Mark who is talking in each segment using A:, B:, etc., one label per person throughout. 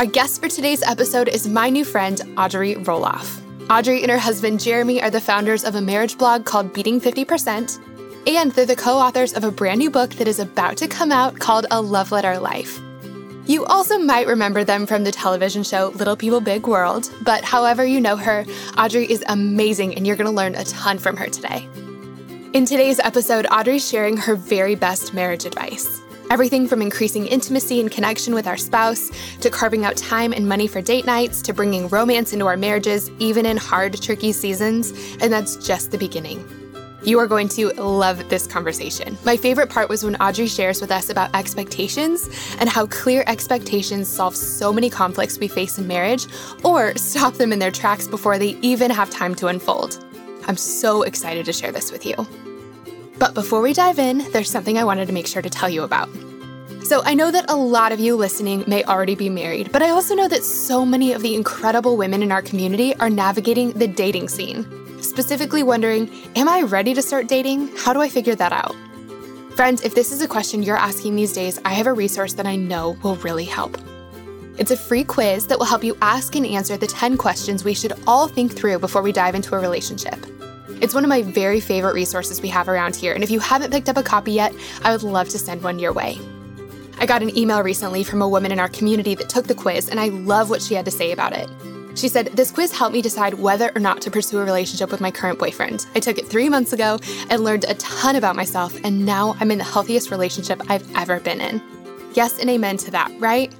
A: Our guest for today's episode is my new friend, Audrey Roloff. Audrey and her husband, Jeremy, are the founders of a marriage blog called Beating 50%, and they're the co authors of a brand new book that is about to come out called A Love Letter Life. You also might remember them from the television show Little People Big World, but however you know her, Audrey is amazing and you're going to learn a ton from her today. In today's episode, Audrey's sharing her very best marriage advice. Everything from increasing intimacy and connection with our spouse, to carving out time and money for date nights, to bringing romance into our marriages, even in hard, tricky seasons. And that's just the beginning. You are going to love this conversation. My favorite part was when Audrey shares with us about expectations and how clear expectations solve so many conflicts we face in marriage or stop them in their tracks before they even have time to unfold. I'm so excited to share this with you. But before we dive in, there's something I wanted to make sure to tell you about. So, I know that a lot of you listening may already be married, but I also know that so many of the incredible women in our community are navigating the dating scene, specifically wondering Am I ready to start dating? How do I figure that out? Friends, if this is a question you're asking these days, I have a resource that I know will really help. It's a free quiz that will help you ask and answer the 10 questions we should all think through before we dive into a relationship. It's one of my very favorite resources we have around here, and if you haven't picked up a copy yet, I would love to send one your way. I got an email recently from a woman in our community that took the quiz, and I love what she had to say about it. She said, This quiz helped me decide whether or not to pursue a relationship with my current boyfriend. I took it three months ago and learned a ton about myself, and now I'm in the healthiest relationship I've ever been in. Yes, and amen to that, right?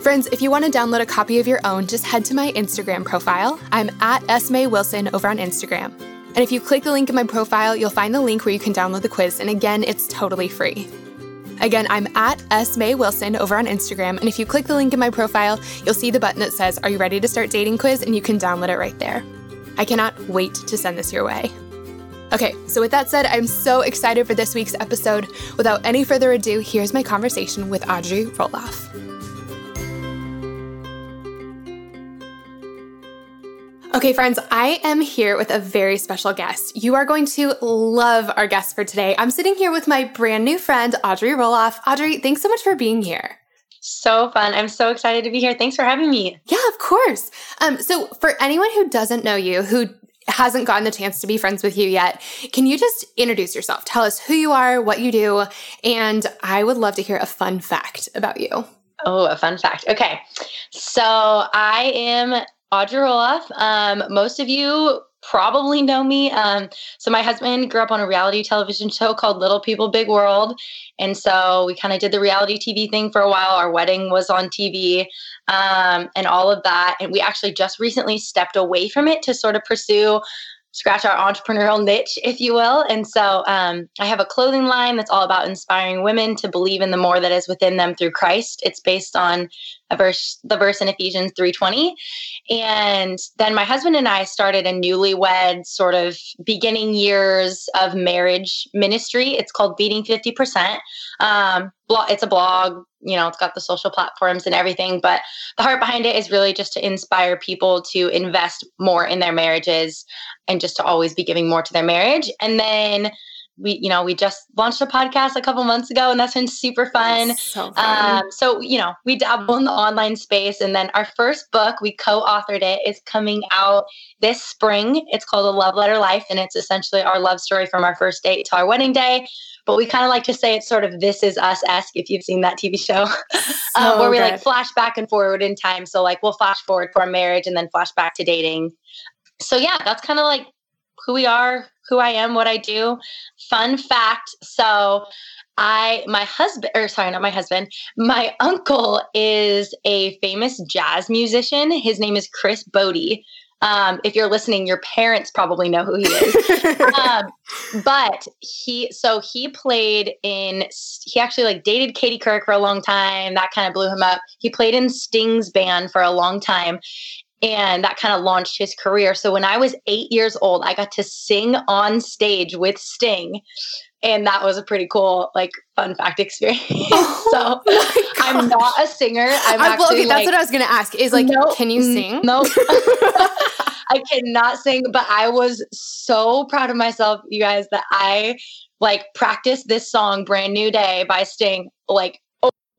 A: Friends, if you want to download a copy of your own, just head to my Instagram profile. I'm at S. May Wilson over on Instagram. And if you click the link in my profile, you'll find the link where you can download the quiz. And again, it's totally free. Again, I'm at S. May Wilson over on Instagram. And if you click the link in my profile, you'll see the button that says, Are you ready to start dating quiz? And you can download it right there. I cannot wait to send this your way. Okay, so with that said, I'm so excited for this week's episode. Without any further ado, here's my conversation with Audrey Roloff. Okay, friends, I am here with a very special guest. You are going to love our guest for today. I'm sitting here with my brand new friend, Audrey Roloff. Audrey, thanks so much for being here.
B: So fun. I'm so excited to be here. Thanks for having me.
A: Yeah, of course. Um, so, for anyone who doesn't know you, who hasn't gotten the chance to be friends with you yet, can you just introduce yourself? Tell us who you are, what you do, and I would love to hear a fun fact about you.
B: Oh, a fun fact. Okay. So I am Audrey Roloff. Um, most of you probably know me. Um, so my husband grew up on a reality television show called Little People Big World. And so we kind of did the reality TV thing for a while. Our wedding was on TV um, and all of that. And we actually just recently stepped away from it to sort of pursue scratch our entrepreneurial niche, if you will. And so um, I have a clothing line that's all about inspiring women to believe in the more that is within them through Christ. It's based on a verse, the verse in Ephesians 3:20. And then my husband and I started a newlywed sort of beginning years of marriage ministry. It's called Beating 50%. Um, it's a blog, you know, it's got the social platforms and everything, but the heart behind it is really just to inspire people to invest more in their marriages and just to always be giving more to their marriage. And then we you know we just launched a podcast a couple months ago and that's been super fun so, fun. Um, so you know we dabble in the online space and then our first book we co-authored it is coming out this spring it's called a love letter life and it's essentially our love story from our first date to our wedding day but we kind of like to say it's sort of this is us esque if you've seen that TV show, so um, where we like flash back and forward in time. So like we'll flash forward to our marriage and then flash back to dating. So yeah, that's kind of like who we are, who I am, what I do. Fun fact. So I my husband or sorry, not my husband, my uncle is a famous jazz musician. His name is Chris Botti. Um, if you're listening, your parents probably know who he is. um, but he, so he played in, he actually like dated Katie Couric for a long time. That kind of blew him up. He played in Sting's band for a long time. And that kind of launched his career. So when I was eight years old, I got to sing on stage with Sting. And that was a pretty cool, like, fun fact experience. Oh so I'm not a singer. I'm
A: I,
B: well, okay,
A: that's like, what I was gonna ask. Is like, nope, can you sing?
B: No. Nope. I cannot sing, but I was so proud of myself, you guys, that I like practiced this song, Brand New Day by Sting, like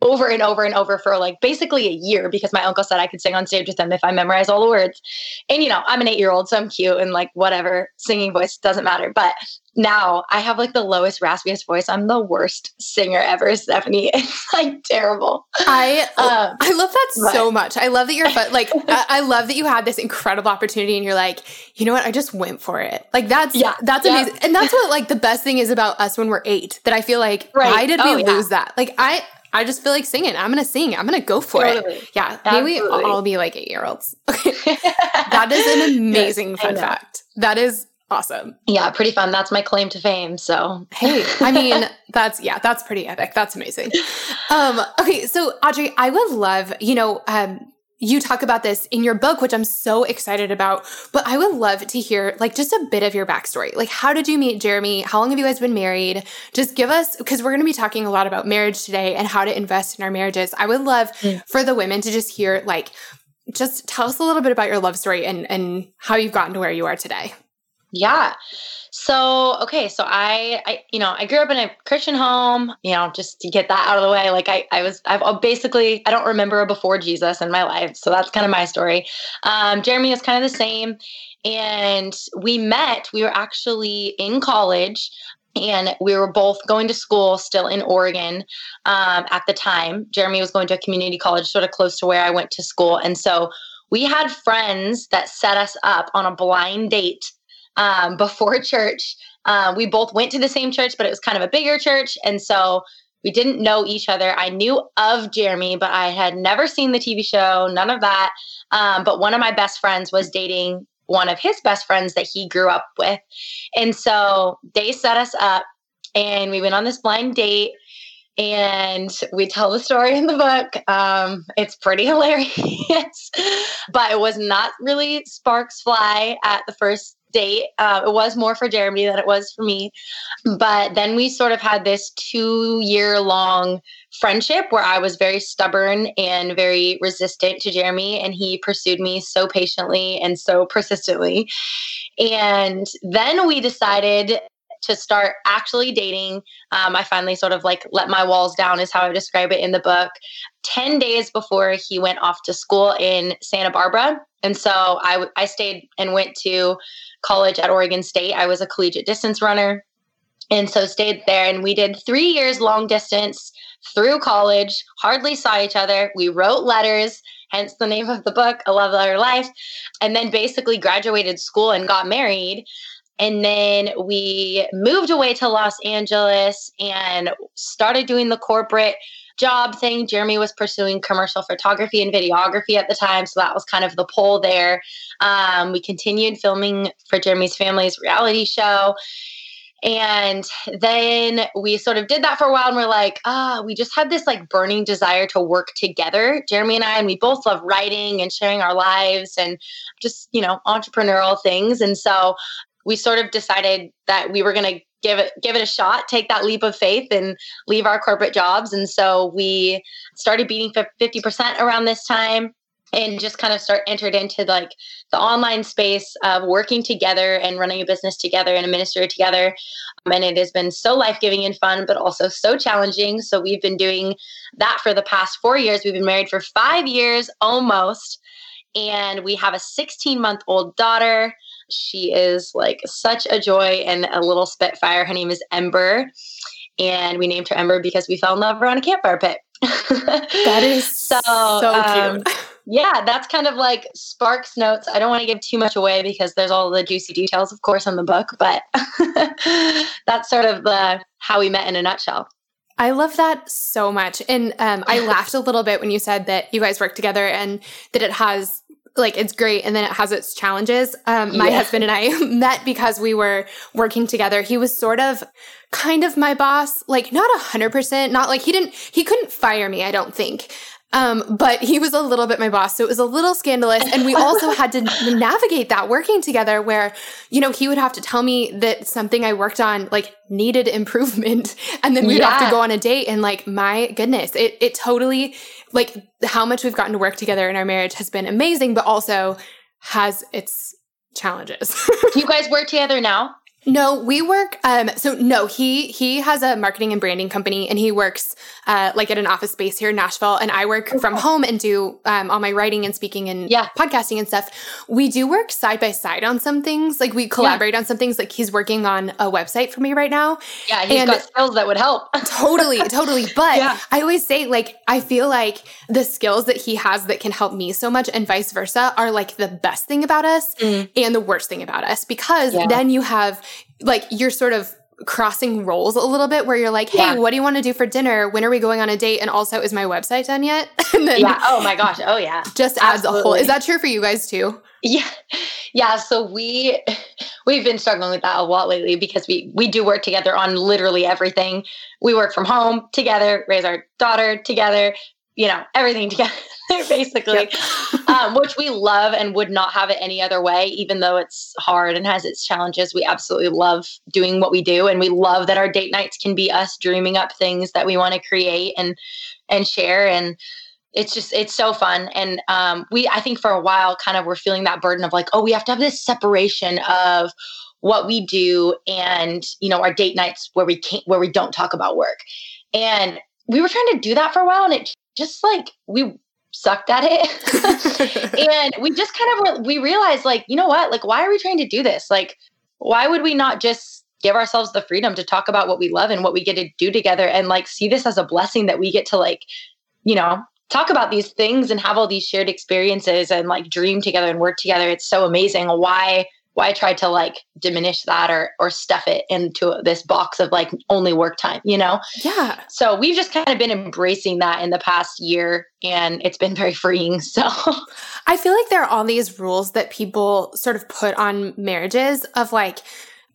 B: over and over and over for like basically a year because my uncle said I could sing on stage with him if I memorize all the words. And you know, I'm an eight year old, so I'm cute and like whatever, singing voice doesn't matter. But now I have like the lowest, raspiest voice. I'm the worst singer ever, Stephanie. It's like terrible.
A: I um, I love that but. so much. I love that you're like I, I, love that you had this incredible opportunity and you're like, you know what? I just went for it. Like that's yeah, that's yeah. amazing. And that's what like the best thing is about us when we're eight. That I feel like right. why did oh, we yeah. lose that? Like I I just feel like singing. I'm gonna sing. I'm gonna go for totally. it. Yeah, Absolutely. maybe I'll be like eight year olds. That is an amazing yes, fun fact. That is awesome.
B: Yeah, pretty fun. That's my claim to fame. So
A: hey, I mean, that's yeah, that's pretty epic. That's amazing. Um, okay, so Audrey, I would love, you know, um, you talk about this in your book, which I'm so excited about. But I would love to hear like just a bit of your backstory. Like, how did you meet Jeremy? How long have you guys been married? Just give us, because we're going to be talking a lot about marriage today and how to invest in our marriages. I would love mm. for the women to just hear, like, just tell us a little bit about your love story and and how you've gotten to where you are today.
B: Yeah. So, okay, so I, I, you know, I grew up in a Christian home, you know, just to get that out of the way. Like I, I was, I've uh, basically, I don't remember a before Jesus in my life. So that's kind of my story. Um, Jeremy is kind of the same. And we met, we were actually in college and we were both going to school still in Oregon um, at the time. Jeremy was going to a community college sort of close to where I went to school. And so we had friends that set us up on a blind date um, before church. Um, we both went to the same church, but it was kind of a bigger church. And so we didn't know each other. I knew of Jeremy, but I had never seen the TV show, none of that. Um, but one of my best friends was dating one of his best friends that he grew up with. And so they set us up and we went on this blind date and we tell the story in the book. Um, it's pretty hilarious, but it was not really sparks fly at the first date. Uh, it was more for Jeremy than it was for me. But then we sort of had this two year long friendship where I was very stubborn and very resistant to Jeremy, and he pursued me so patiently and so persistently. And then we decided to start actually dating. Um, I finally sort of like let my walls down, is how I describe it in the book. 10 days before he went off to school in Santa Barbara. And so I, I stayed and went to college at Oregon State. I was a collegiate distance runner. And so stayed there and we did three years long distance through college, hardly saw each other. We wrote letters, hence the name of the book, A Love Letter Life, and then basically graduated school and got married. And then we moved away to Los Angeles and started doing the corporate job thing. Jeremy was pursuing commercial photography and videography at the time. So that was kind of the pull there. Um, we continued filming for Jeremy's family's reality show. And then we sort of did that for a while and we're like, ah, we just had this like burning desire to work together, Jeremy and I, and we both love writing and sharing our lives and just, you know, entrepreneurial things. And so we sort of decided that we were going to give it give it a shot, take that leap of faith, and leave our corporate jobs. And so we started beating fifty percent around this time, and just kind of start entered into like the online space of working together and running a business together and a ministry together. Um, and it has been so life giving and fun, but also so challenging. So we've been doing that for the past four years. We've been married for five years almost and we have a 16 month old daughter. She is like such a joy and a little spitfire. Her name is Ember, and we named her Ember because we fell in love around a campfire pit.
A: that is so, so um, cute.
B: yeah, that's kind of like Sparks notes. I don't want to give too much away because there's all the juicy details, of course, in the book, but that's sort of the how we met in a nutshell.
A: I love that so much. And um, I laughed a little bit when you said that you guys work together and that it has like it's great and then it has its challenges. Um, my yeah. husband and I met because we were working together. He was sort of kind of my boss, like not a hundred percent, not like he didn't, he couldn't fire me, I don't think. Um, but he was a little bit my boss. So it was a little scandalous. And we also had to navigate that working together where, you know, he would have to tell me that something I worked on like needed improvement. And then we'd yeah. have to go on a date. And like, my goodness, it, it totally, like, how much we've gotten to work together in our marriage has been amazing, but also has its challenges.
B: Do you guys work together now?
A: No, we work. Um, so no, he he has a marketing and branding company, and he works uh, like at an office space here in Nashville, and I work okay. from home and do um, all my writing and speaking and yeah. podcasting and stuff. We do work side by side on some things. Like we collaborate yeah. on some things. Like he's working on a website for me right now.
B: Yeah, he's and got skills that would help.
A: totally, totally. But yeah. I always say like I feel like the skills that he has that can help me so much, and vice versa, are like the best thing about us mm. and the worst thing about us because then you have like you're sort of crossing roles a little bit where you're like, hey, yeah. what do you want to do for dinner? When are we going on a date? And also, is my website done yet?
B: and then yeah. Oh my gosh. Oh yeah.
A: Just adds Absolutely. a whole. Is that true for you guys too?
B: Yeah. Yeah. So we we've been struggling with that a lot lately because we we do work together on literally everything. We work from home together, raise our daughter together, you know, everything together. basically, yep. um, which we love and would not have it any other way, even though it's hard and has its challenges. We absolutely love doing what we do. And we love that our date nights can be us dreaming up things that we want to create and, and share. And, it's just it's so fun and um, we i think for a while kind of we're feeling that burden of like oh we have to have this separation of what we do and you know our date nights where we can't where we don't talk about work and we were trying to do that for a while and it just like we sucked at it. and we just kind of we realized like, you know what? Like why are we trying to do this? Like why would we not just give ourselves the freedom to talk about what we love and what we get to do together and like see this as a blessing that we get to like, you know, talk about these things and have all these shared experiences and like dream together and work together. It's so amazing. Why why try to like diminish that or or stuff it into this box of like only work time you know?
A: Yeah.
B: So we've just kind of been embracing that in the past year and it's been very freeing so.
A: I feel like there are all these rules that people sort of put on marriages of like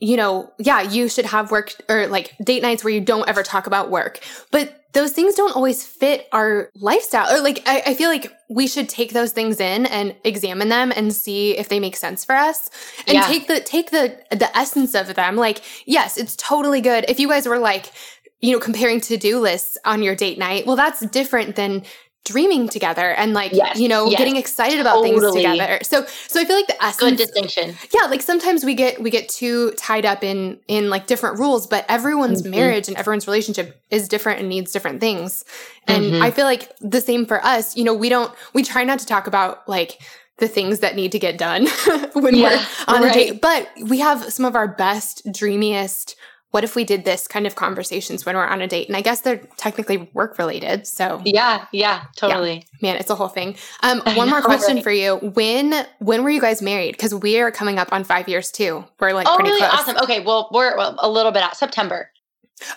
A: you know, yeah, you should have work or like date nights where you don't ever talk about work. But those things don't always fit our lifestyle. Or like, I, I, feel like we should take those things in and examine them and see if they make sense for us and yeah. take the, take the, the essence of them. Like, yes, it's totally good. If you guys were like, you know, comparing to-do lists on your date night, well, that's different than dreaming together and like yes, you know yes, getting excited about things together so so i feel like the essence
B: good distinction
A: yeah like sometimes we get we get too tied up in in like different rules but everyone's mm-hmm. marriage and everyone's relationship is different and needs different things and mm-hmm. i feel like the same for us you know we don't we try not to talk about like the things that need to get done when yeah, we're on right. a date but we have some of our best dreamiest what if we did this kind of conversations when we're on a date? And I guess they're technically work related. So
B: yeah, yeah, totally.
A: Yeah. Man, it's a whole thing. Um, one more question right. for you. When when were you guys married? Because we are coming up on five years too. We're like
B: oh,
A: pretty
B: really
A: close.
B: awesome. Okay, well, we're well, a little bit out September.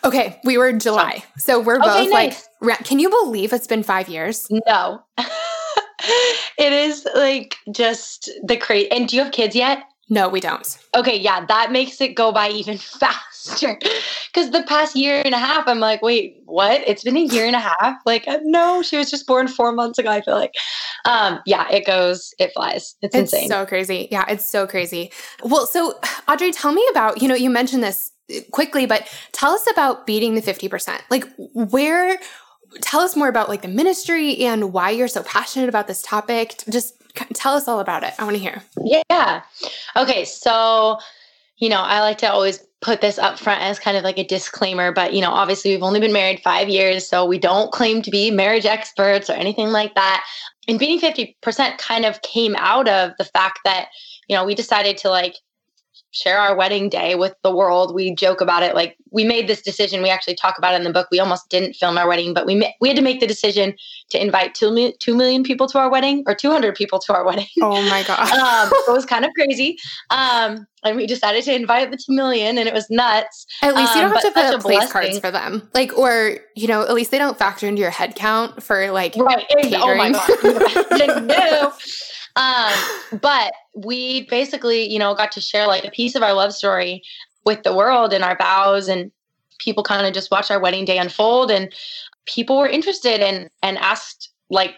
A: Okay, we were July. So we're okay, both nice. like, can you believe it's been five years?
B: No. it is like just the crazy. And do you have kids yet?
A: No, we don't.
B: Okay, yeah, that makes it go by even faster. Because the past year and a half, I'm like, wait, what? It's been a year and a half? Like, uh, no, she was just born four months ago, I feel like. Um, yeah, it goes, it flies. It's, it's insane.
A: so crazy. Yeah, it's so crazy. Well, so Audrey, tell me about, you know, you mentioned this quickly, but tell us about beating the 50%. Like, where, tell us more about like the ministry and why you're so passionate about this topic. Just tell us all about it. I want to hear.
B: Yeah. Okay. So, you know, I like to always put this up front as kind of like a disclaimer, but you know, obviously we've only been married five years, so we don't claim to be marriage experts or anything like that. And beating 50% kind of came out of the fact that, you know, we decided to like share our wedding day with the world. We joke about it like we made this decision. We actually talk about it in the book. We almost didn't film our wedding, but we ma- we had to make the decision to invite 2 million, 2 million people to our wedding or 200 people to our wedding.
A: Oh my god.
B: um, it was kind of crazy. Um, and we decided to invite the 2 million and it was nuts.
A: At least you don't um, have to put up place cards for them. Like or, you know, at least they don't factor into your head count for like right. catering. Oh my god.
B: no. Um, but we basically, you know, got to share like a piece of our love story with the world and our vows and people kind of just watched our wedding day unfold and people were interested and and asked like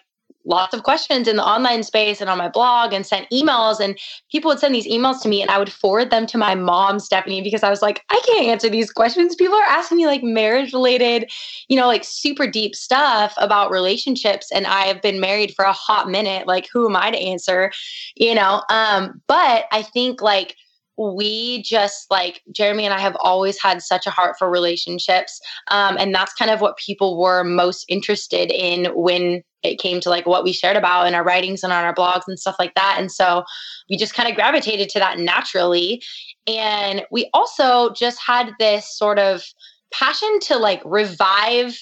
B: lots of questions in the online space and on my blog and sent emails and people would send these emails to me and I would forward them to my mom Stephanie because I was like I can't answer these questions. People are asking me like marriage related you know like super deep stuff about relationships and I have been married for a hot minute. Like who am I to answer? You know um but I think like we just like Jeremy and I have always had such a heart for relationships. Um, and that's kind of what people were most interested in when it came to like what we shared about in our writings and on our blogs and stuff like that. And so we just kind of gravitated to that naturally. And we also just had this sort of passion to like revive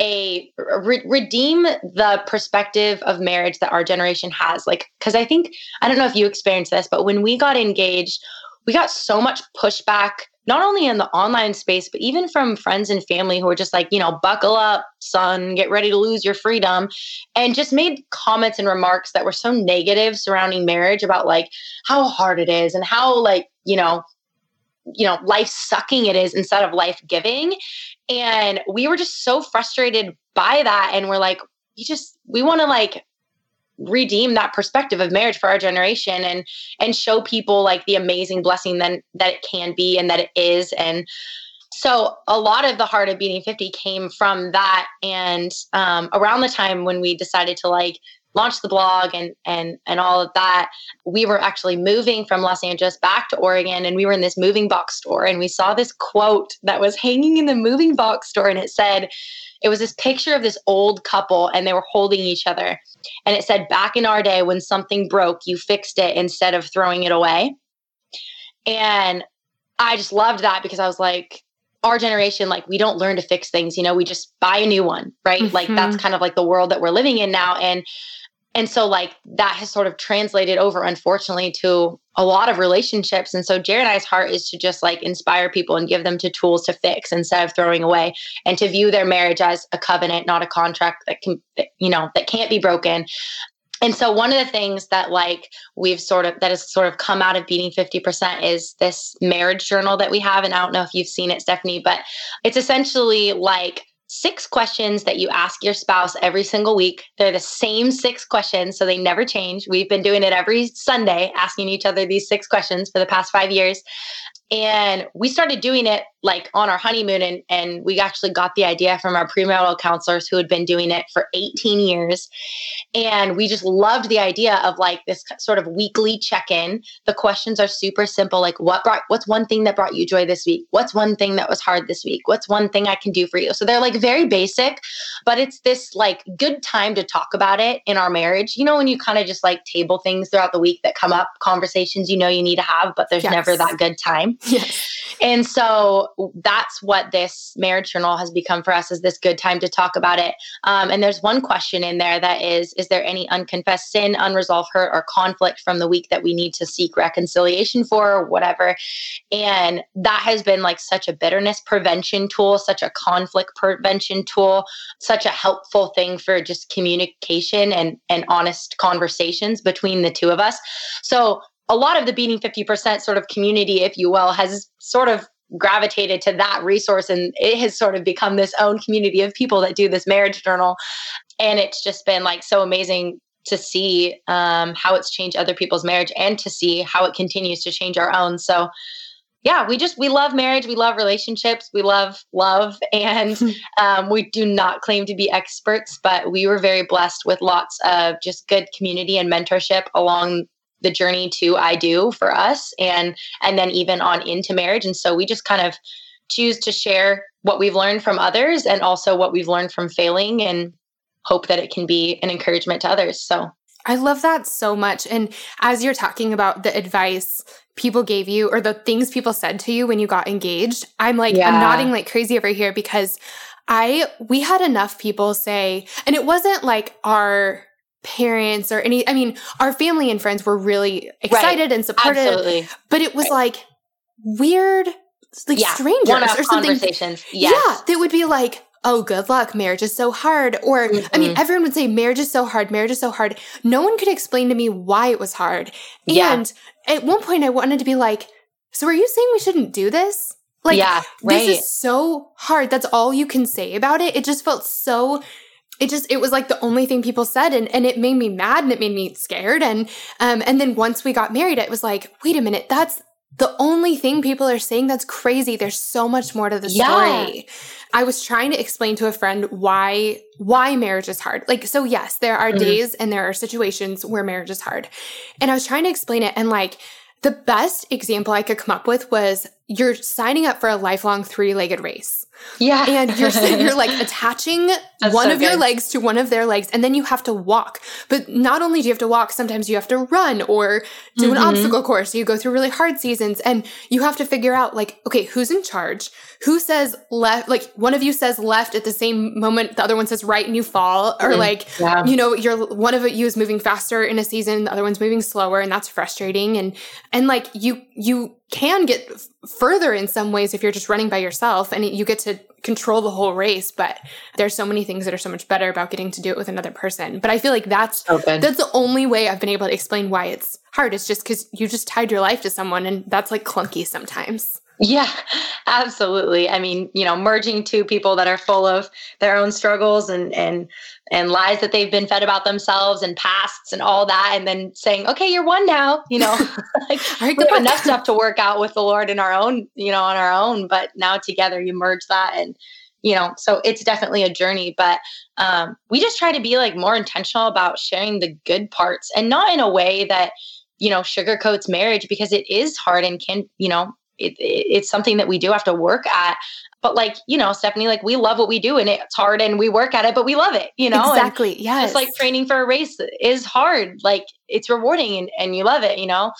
B: a re- redeem the perspective of marriage that our generation has like because i think i don't know if you experienced this but when we got engaged we got so much pushback not only in the online space, but even from friends and family who were just like, you know, buckle up, son, get ready to lose your freedom, and just made comments and remarks that were so negative surrounding marriage about like how hard it is and how like, you know, you know, life sucking it is instead of life giving. And we were just so frustrated by that. And we're like, we just, we want to like redeem that perspective of marriage for our generation and and show people like the amazing blessing then that it can be and that it is. And so a lot of the heart of beating 50 came from that. And um, around the time when we decided to like launch the blog and and and all of that we were actually moving from los angeles back to oregon and we were in this moving box store and we saw this quote that was hanging in the moving box store and it said it was this picture of this old couple and they were holding each other. And it said, Back in our day, when something broke, you fixed it instead of throwing it away. And I just loved that because I was like, our generation, like, we don't learn to fix things. You know, we just buy a new one, right? Mm-hmm. Like, that's kind of like the world that we're living in now. And and so like that has sort of translated over unfortunately to a lot of relationships. And so jared and i's heart is to just like inspire people and give them to tools to fix instead of throwing away and to view their marriage as a covenant not a contract that can you know that can't be broken. And so one of the things that like we've sort of that has sort of come out of beating 50% is this marriage journal that we have. And i don't know if you've seen it stephanie but it's essentially like six questions that you ask your spouse every single week. They're the same six questions, so they never change. We've been doing it every Sunday, asking each other these six questions for the past five years. And we started doing it like on our honeymoon and, and we actually got the idea from our premarital counselors who had been doing it for 18 years. And we just loved the idea of like this sort of weekly check-in. The questions are super simple like what brought what's one thing that brought you joy this week? What's one thing that was hard this week? What's one thing i can do for you? So they're like very basic but it's this like good time to talk about it in our marriage. You know when you kind of just like table things throughout the week that come up conversations you know you need to have but there's yes. never that good time yes and so that's what this marriage journal has become for us is this good time to talk about it. Um, and there's one question in there that is, is there any unconfessed sin, unresolved hurt, or conflict from the week that we need to seek reconciliation for or whatever? And that has been like such a bitterness prevention tool, such a conflict prevention tool, such a helpful thing for just communication and, and honest conversations between the two of us. So a lot of the beating 50% sort of community, if you will, has sort of gravitated to that resource and it has sort of become this own community of people that do this marriage journal. And it's just been like so amazing to see um, how it's changed other people's marriage and to see how it continues to change our own. So yeah we just we love marriage we love relationships we love love and um, we do not claim to be experts but we were very blessed with lots of just good community and mentorship along the journey to I do for us and and then even on into marriage. And so we just kind of choose to share what we've learned from others and also what we've learned from failing and hope that it can be an encouragement to others. So
A: I love that so much. And as you're talking about the advice people gave you or the things people said to you when you got engaged, I'm like, yeah. I'm nodding like crazy over here because I, we had enough people say, and it wasn't like our parents or any, I mean, our family and friends were really excited right. and supportive. Absolutely. But it was right. like weird, like yeah. strangers or something.
B: Conversations. Yes.
A: Yeah. That would be like, oh, good luck. Marriage is so hard. Or, mm-hmm. I mean, mm-hmm. everyone would say, marriage is so hard. Marriage is so hard. No one could explain to me why it was hard. Yeah. And at one point, I wanted to be like, so are you saying we shouldn't do this? Like, yeah, right. this is so hard. That's all you can say about it. It just felt so it just it was like the only thing people said and, and it made me mad and it made me scared and um and then once we got married it was like wait a minute that's the only thing people are saying that's crazy. There's so much more to the story. I was trying to explain to a friend why why marriage is hard. Like so yes there are mm-hmm. days and there are situations where marriage is hard. And i was trying to explain it and like the best example i could come up with was you're signing up for a lifelong three-legged race
B: yeah.
A: And you're you're like attaching That's one so of good. your legs to one of their legs and then you have to walk. But not only do you have to walk, sometimes you have to run or do mm-hmm. an obstacle course. You go through really hard seasons and you have to figure out like okay, who's in charge? Who says left like one of you says left at the same moment the other one says right and you fall or mm-hmm. like yeah. you know, you're one of you is moving faster in a season, the other one's moving slower and that's frustrating and and like you you can get further in some ways if you're just running by yourself and you get to control the whole race but there's so many things that are so much better about getting to do it with another person but i feel like that's okay. that's the only way i've been able to explain why it's hard it's just because you just tied your life to someone and that's like clunky sometimes
B: yeah, absolutely. I mean, you know, merging two people that are full of their own struggles and and and lies that they've been fed about themselves and pasts and all that, and then saying, "Okay, you're one now." You know, like right, we have enough stuff to work out with the Lord in our own, you know, on our own, but now together you merge that and you know so it's definitely a journey but um, we just try to be like more intentional about sharing the good parts and not in a way that you know sugarcoats marriage because it is hard and can you know it, it, it's something that we do have to work at. But like you know stephanie like we love what we do and it's hard and we work at it but we love it you know?
A: Exactly yeah
B: it's like training for a race is hard. Like it's rewarding and, and you love it you know?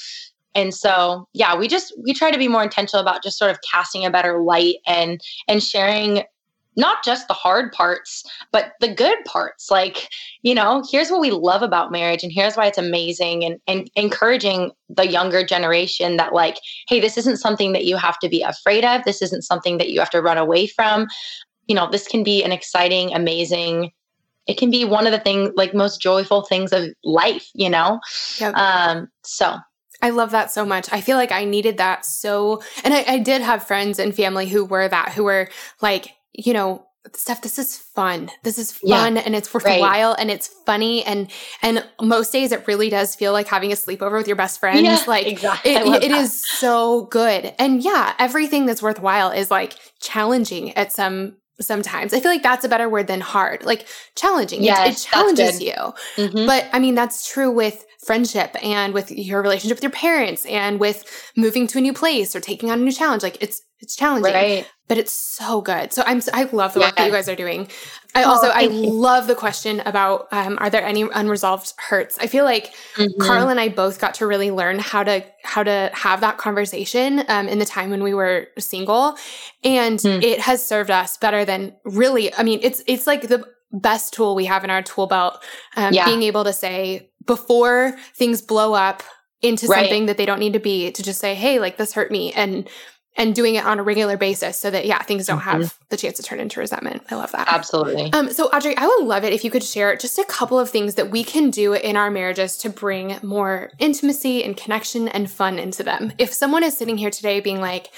B: And so yeah we just we try to be more intentional about just sort of casting a better light and and sharing not just the hard parts, but the good parts. Like, you know, here's what we love about marriage and here's why it's amazing and, and encouraging the younger generation that, like, hey, this isn't something that you have to be afraid of. This isn't something that you have to run away from. You know, this can be an exciting, amazing, it can be one of the things like most joyful things of life, you know? Yep. Um, so
A: I love that so much. I feel like I needed that so, and I, I, did have friends and family who were that, who were like, you know, stuff this is fun. This is fun yeah, and it's worthwhile right. and it's funny and and most days it really does feel like having a sleepover with your best friends yeah, like exactly. it, it is so good. And yeah everything that's worthwhile is like challenging at some sometimes. I feel like that's a better word than hard like challenging. Yes, it, it challenges you. Mm-hmm. but i mean that's true with friendship and with your relationship with your parents and with moving to a new place or taking on a new challenge. Like it's it's challenging, right. but it's so good. So I'm I love the work that you guys are doing. I oh, also I you. love the question about um, are there any unresolved hurts? I feel like mm-hmm. Carl and I both got to really learn how to how to have that conversation um, in the time when we were single, and mm. it has served us better than really. I mean, it's it's like the best tool we have in our tool belt. Um, yeah. Being able to say before things blow up into right. something that they don't need to be, to just say, "Hey, like this hurt me," and and doing it on a regular basis so that yeah things don't mm-hmm. have the chance to turn into resentment. I love that.
B: Absolutely.
A: Um so audrey i would love it if you could share just a couple of things that we can do in our marriages to bring more intimacy and connection and fun into them. If someone is sitting here today being like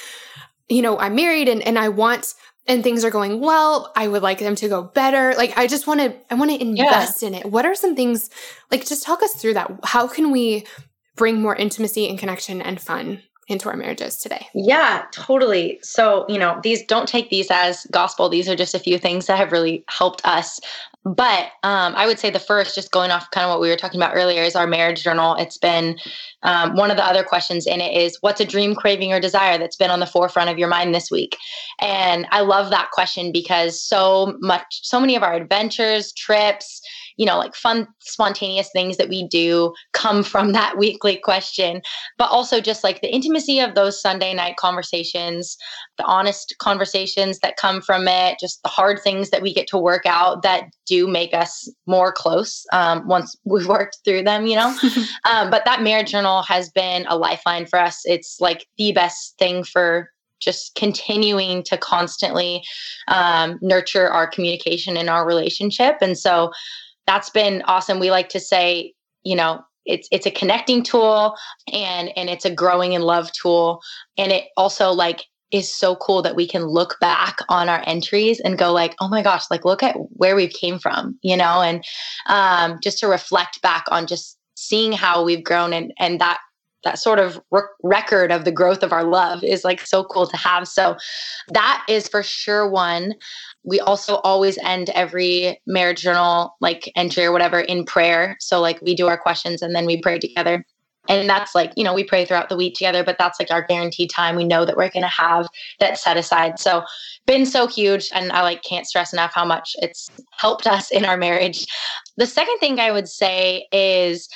A: you know i'm married and, and i want and things are going well. I would like them to go better. Like i just want to i want to invest yeah. in it. What are some things like just talk us through that. How can we bring more intimacy and connection and fun into our marriages today.
B: Yeah, totally. So, you know, these don't take these as gospel. These are just a few things that have really helped us. But um, I would say the first, just going off kind of what we were talking about earlier, is our marriage journal. It's been um, one of the other questions in it is what's a dream, craving, or desire that's been on the forefront of your mind this week? And I love that question because so much, so many of our adventures, trips, you know, like fun, spontaneous things that we do come from that weekly question, but also just like the intimacy of those Sunday night conversations, the honest conversations that come from it, just the hard things that we get to work out that do make us more close um, once we've worked through them, you know? um, but that marriage journal has been a lifeline for us. It's like the best thing for just continuing to constantly um, nurture our communication in our relationship. And so that's been awesome. We like to say, you know, it's it's a connecting tool and and it's a growing in love tool and it also like is so cool that we can look back on our entries and go like oh my gosh like look at where we came from you know and um, just to reflect back on just seeing how we've grown and and that that sort of record of the growth of our love is like so cool to have. So that is for sure one. We also always end every marriage journal like entry or whatever in prayer. So like we do our questions and then we pray together. And that's like you know we pray throughout the week together but that's like our guaranteed time. We know that we're going to have that set aside. So been so huge and i like can't stress enough how much it's helped us in our marriage. The second thing i would say is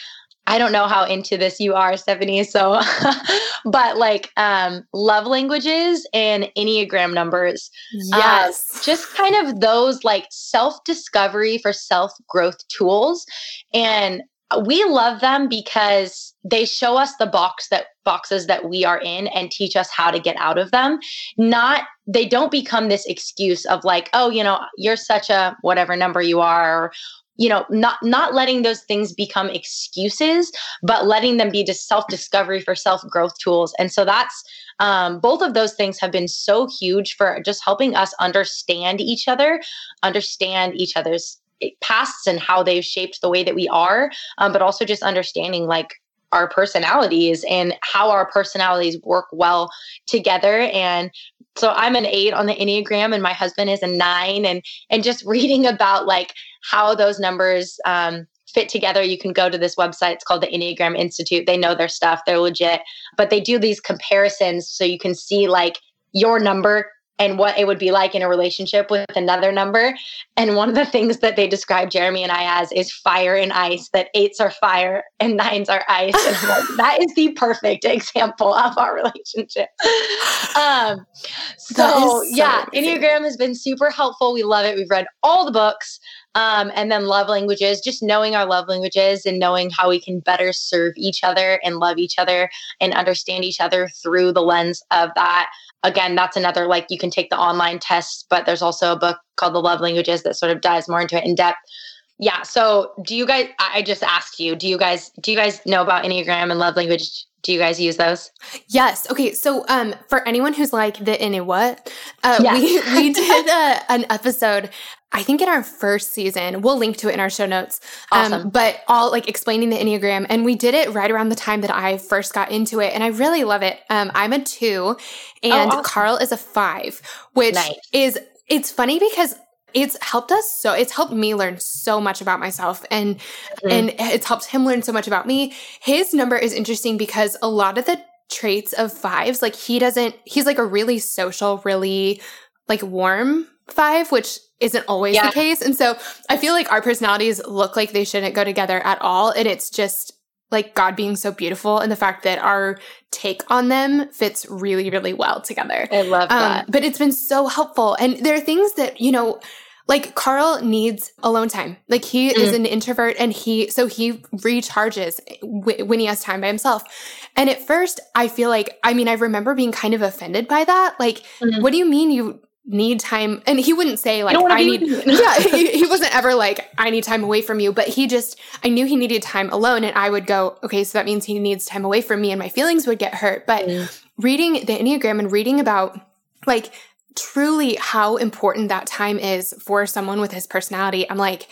B: I don't know how into this you are, Stephanie. So, but like um, love languages and Enneagram numbers.
A: Uh, yes.
B: Uh, just kind of those like self discovery for self growth tools. And we love them because they show us the box that boxes that we are in and teach us how to get out of them not they don't become this excuse of like oh you know you're such a whatever number you are you know not not letting those things become excuses but letting them be just self discovery for self growth tools. And so that's um, both of those things have been so huge for just helping us understand each other understand each other's pasts and how they've shaped the way that we are um, but also just understanding like our personalities and how our personalities work well together. And so i'm an eight on the enneagram and my husband is a nine and and just reading about like how those numbers um, fit together you can go to this website. It's called the enneagram institute. They know their stuff. They're legit. But they do these comparisons so you can see like your number and what it would be like in a relationship with another number. And one of the things that they describe Jeremy and I as is fire and ice, that eights are fire and nines are ice. And like, that is the perfect example of our relationship. Um, so, so yeah, amazing. Enneagram has been super helpful. We love it. We've read all the books. Um, and then love languages, just knowing our love languages and knowing how we can better serve each other and love each other and understand each other through the lens of that. Again, that's another like you can take the online test, but there's also a book called The Love Languages that sort of dives more into it in depth. Yeah. So do you guys I just asked you, do you guys do you guys know about Enneagram and love language do you guys use those?
A: Yes. Okay. So, um, for anyone who's like the in what, uh, yes. we we did a, an episode. I think in our first season, we'll link to it in our show notes. Um, awesome. but all like explaining the Enneagram, and we did it right around the time that I first got into it, and I really love it. Um, I'm a two, and oh, awesome. Carl is a five, which nice. is it's funny because it's helped us so it's helped me learn so much about myself and mm-hmm. and it's helped him learn so much about me his number is interesting because a lot of the traits of fives like he doesn't he's like a really social really like warm five which isn't always yeah. the case and so i feel like our personalities look like they shouldn't go together at all and it's just like God being so beautiful and the fact that our take on them fits really, really well together.
B: I love um, that.
A: Um, but it's been so helpful. And there are things that, you know, like Carl needs alone time. Like he mm. is an introvert and he, so he recharges w- when he has time by himself. And at first, I feel like, I mean, I remember being kind of offended by that. Like, mm. what do you mean you need time and he wouldn't say like i need yeah he, he, wasn't ever like i need time away from you but he just i knew he needed time alone and i would go okay so that means he needs time away from me and my feelings would get hurt but mm. reading the enneagram and reading about like truly how important that time is for someone with his personality i'm like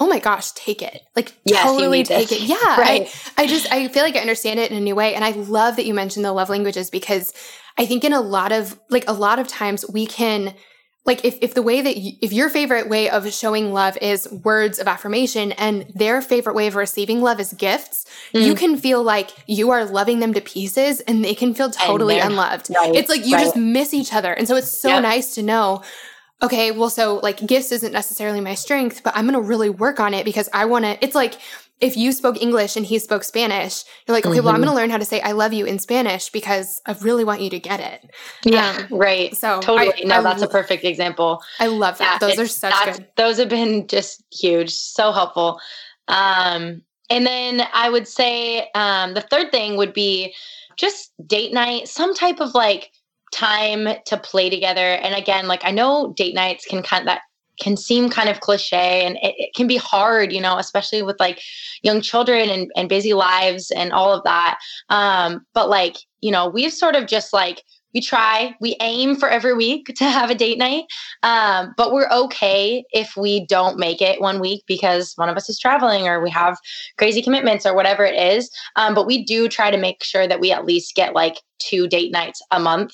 A: oh my gosh, take it. Like yes, totally take this. it. Yeah. Right. I, I just I feel like I understand it in a new way. And I love that you mentioned the love languages because I think in a lot of like a lot of times we can like if, if the way that you, if your favorite way of showing love is words of affirmation and their favorite way of receiving love is gifts mm. you can feel like you are loving them to pieces and they can feel totally unloved right, it's like you right. just miss each other and so it's so yep. nice to know okay well so like gifts isn't necessarily my strength but i'm gonna really work on it because i want to it's like if you spoke English and he spoke Spanish, you're like, okay, mm-hmm. well, I'm going to learn how to say I love you in Spanish because I really want you to get it.
B: Yeah, um, right. So totally. I, no, I, that's I, a perfect example.
A: I love that. Yeah, those are such good.
B: Those have been just huge, so helpful. Um, and then I would say um, the third thing would be just date night, some type of like time to play together. And again, like I know date nights can kind of that can seem kind of cliche and it, it, can be hard, you know, especially with like young children and, and busy lives and all of that. Um, but like, you know, we've sort of just like we try, we aim for every week to have a date night. Um, but we're okay if we don't make it one week because one of us is traveling or we have crazy commitments or whatever it is. Um, but we do try to make sure that we at least get like two date nights a month.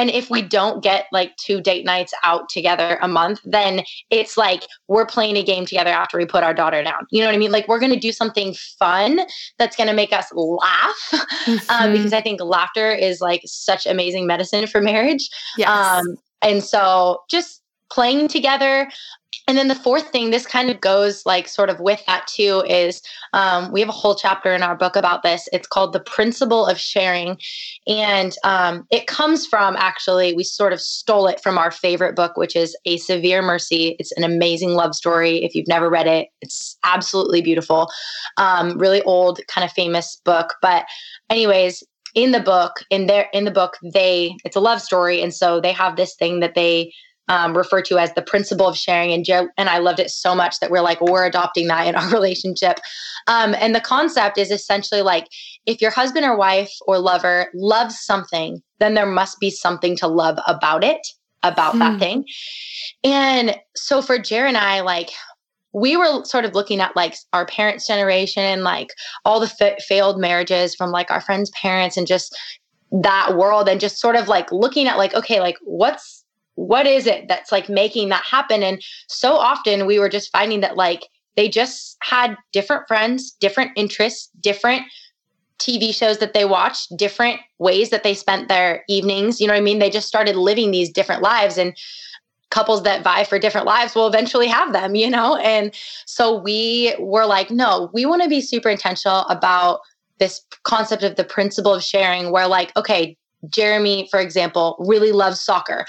B: And if we don't get like two date nights out together a month, then it's like we're playing a game together after we put our daughter down. You know what I mean? Like we're going to do something fun that's going to make us laugh um, mm-hmm. um, because I think laughter is like such amazing medicine for marriage. Yes. Um, and so just playing together, and then the fourth thing, this kind of goes like sort of with that too, is um, we have a whole chapter in our book about this. It's called The Principle of Sharing. And um, it comes from actually, we sort of stole it from our favorite book, which is A Severe Mercy. It's an amazing love story. If you've never read it, it's absolutely beautiful. Um, really old, kind of famous book. But, anyways, in the book, in their in the book, they it's a love story, and so they have this thing that they um, refer to as the principle of sharing. And Joe and I loved it so much that we're like, we're adopting that in our relationship. Um, and the concept is essentially like if your husband or wife or lover loves something, then there must be something to love about it, about that hmm. thing. And so for Jeremy and I, like, we were sort of looking at like our parents' generation and like all the f- failed marriages from like our friends' parents and just that world and just sort of like looking at like okay like what's what is it that's like making that happen and so often we were just finding that like they just had different friends different interests different TV shows that they watched, different ways that they spent their evenings. You know what I mean? They just started living these different lives and couples that vie for different lives will eventually have them, you know? And so we were like, no, we want to be super intentional about this concept of the principle of sharing where like, okay, Jeremy, for example, really loves soccer.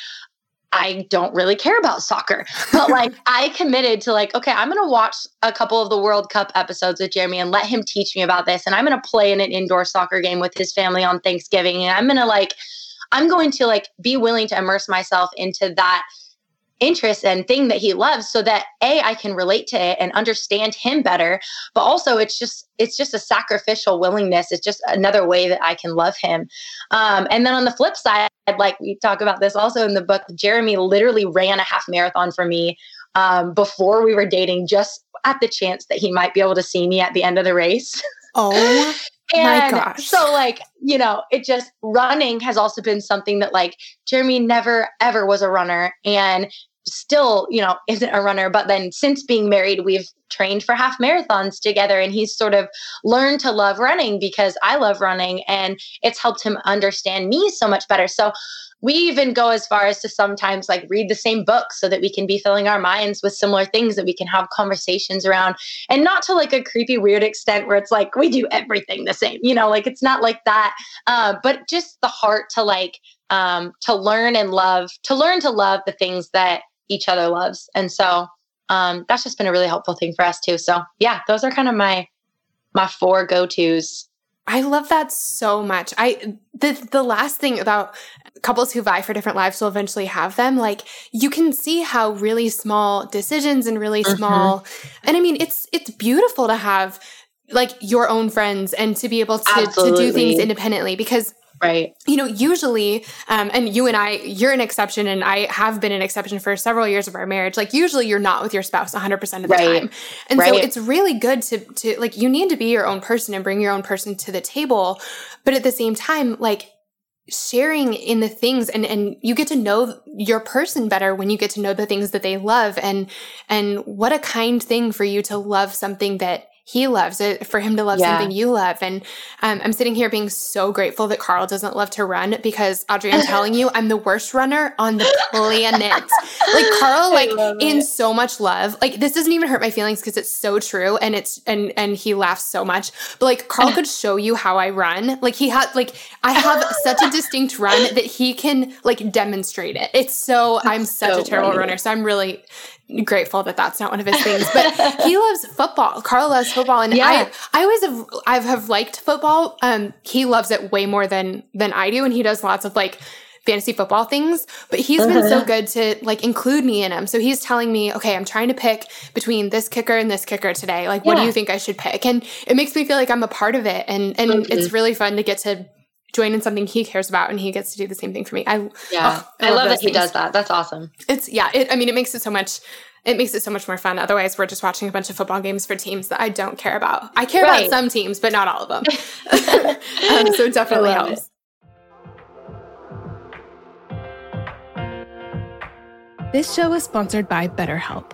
B: I don't really care about soccer. But like I committed to like, okay, I'm gonna watch a couple of the World Cup episodes with Jeremy and let him teach me about this. And I'm gonna play in an indoor soccer game with his family on Thanksgiving. And I'm gonna like, I'm going to like be willing to immerse myself into that interest and thing that he loves so that a i can relate to it and understand him better but also it's just it's just a sacrificial willingness. It's just another way that i can love him. Um, and then on the flip side like we talk about this also in the book jeremy literally ran a half marathon for me um, before we were dating just at the chance that he might be able to see me at the end of the race.
A: Oh And My gosh.
B: so like, you know, it just running has also been something that like Jeremy never ever was a runner. And still, you know, isn't a runner. But then since being married, we've trained for half marathons together and he's sort of learned to love running because I love running and it's helped him understand me so much better. So we even go as far as to sometimes like read the same book so that we can be filling our minds with similar things that we can have conversations around and not to like a creepy weird extent where it's like we do everything the same you know like it's not like that uh, but just the heart to like um, to learn and love to learn to love the things that each other loves. And so um, that's just been a really helpful thing for us too. So yeah, those are kind of my my four go tos.
A: I love that so much. I the the last thing about couples who vie for different lives will eventually have them. Like you can see how really small decisions and really mm-hmm. small, and I mean it's it's beautiful to have like your own friends and to be able to, to do things independently because
B: Right.
A: You know, usually, um, and you and I, you're an exception, and I have been an exception for several years of our marriage. Like, usually you're not with your spouse 100% of the right. time. And right. so it's really good to, to, like, you need to be your own person and bring your own person to the table. But at the same time, like, sharing in the things and and you get to know your person better when you get to know the things that they love and and what a kind thing for you to love something that he loves it for him to love yeah. something you love. And um, I'm sitting here being so grateful that Carl doesn't love to run because Audrey, I'm telling you, I'm the worst runner on the planet. like Carl, like in it. so much love. Like this doesn't even hurt my feelings because it's so true and it's and and he laughs so much. But like Carl could show you how I run. Like he had like I have such a distinct run that he can like demonstrate it. It's so I'm such so a terrible funny. runner. So I'm really grateful that that's not one of his things. But he loves football. Carl loves football, and yeah. I I always have I have liked football. Um, he loves it way more than than I do, and he does lots of like fantasy football things, but he's uh-huh. been so uh-huh. good to like include me in them. So he's telling me, okay, I'm trying to pick between this kicker and this kicker today. Like, yeah. what do you think I should pick? And it makes me feel like I'm a part of it. And and mm-hmm. it's really fun to get to join in something he cares about and he gets to do the same thing for me. I
B: yeah, oh, I, I, love, love that he does that. That's awesome.
A: It's yeah. It, I mean, it makes it so much. It makes it so much more fun. Otherwise, we're just watching a bunch of football games for teams that I don't care about. I care right. about some teams, but not all of them. um, so it definitely helps. It.
C: This show is sponsored by BetterHelp.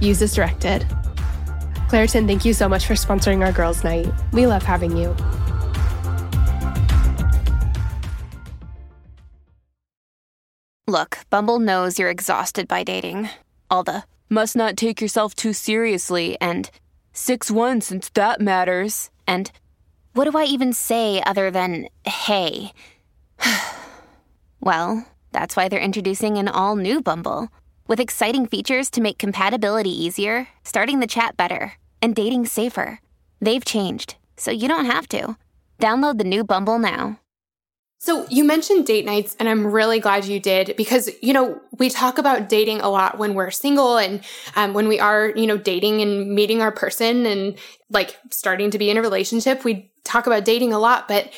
C: Use as directed. Claritin, thank you so much for sponsoring our girls' night. We love having you.
D: Look, Bumble knows you're exhausted by dating. All the must not take yourself too seriously, and 6 1 since that matters, and what do I even say other than hey? well, that's why they're introducing an all new Bumble with exciting features to make compatibility easier, starting the chat better, and dating safer. They've changed, so you don't have to. Download the new Bumble now.
A: So, you mentioned date nights, and I'm really glad you did because, you know, we talk about dating a lot when we're single and um, when we are, you know, dating and meeting our person and like starting to be in a relationship. We talk about dating a lot, but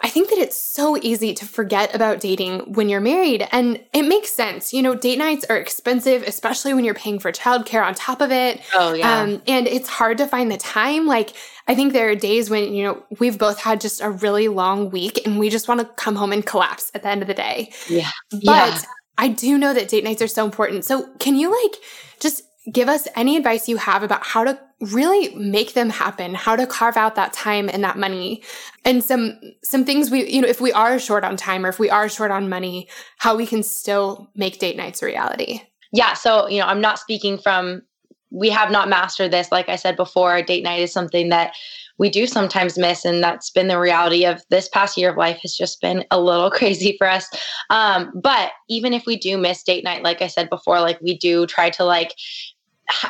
A: I think that it's so easy to forget about dating when you're married. And it makes sense. You know, date nights are expensive, especially when you're paying for childcare on top of it.
B: Oh, yeah.
A: Um, and it's hard to find the time. Like, I think there are days when, you know, we've both had just a really long week and we just want to come home and collapse at the end of the day.
B: Yeah.
A: But
B: yeah.
A: I do know that date nights are so important. So, can you like just give us any advice you have about how to really make them happen how to carve out that time and that money. And some some things we you know if we are short on time or if we are short on money how we can still make date nights a reality.
B: Yeah so you know i'm not speaking from we have not mastered this. Like i said before date night is something that we do sometimes miss and that's been the reality of this past year of life has just been a little crazy for us. Um, but even if we do miss date night like i said before like we do try to like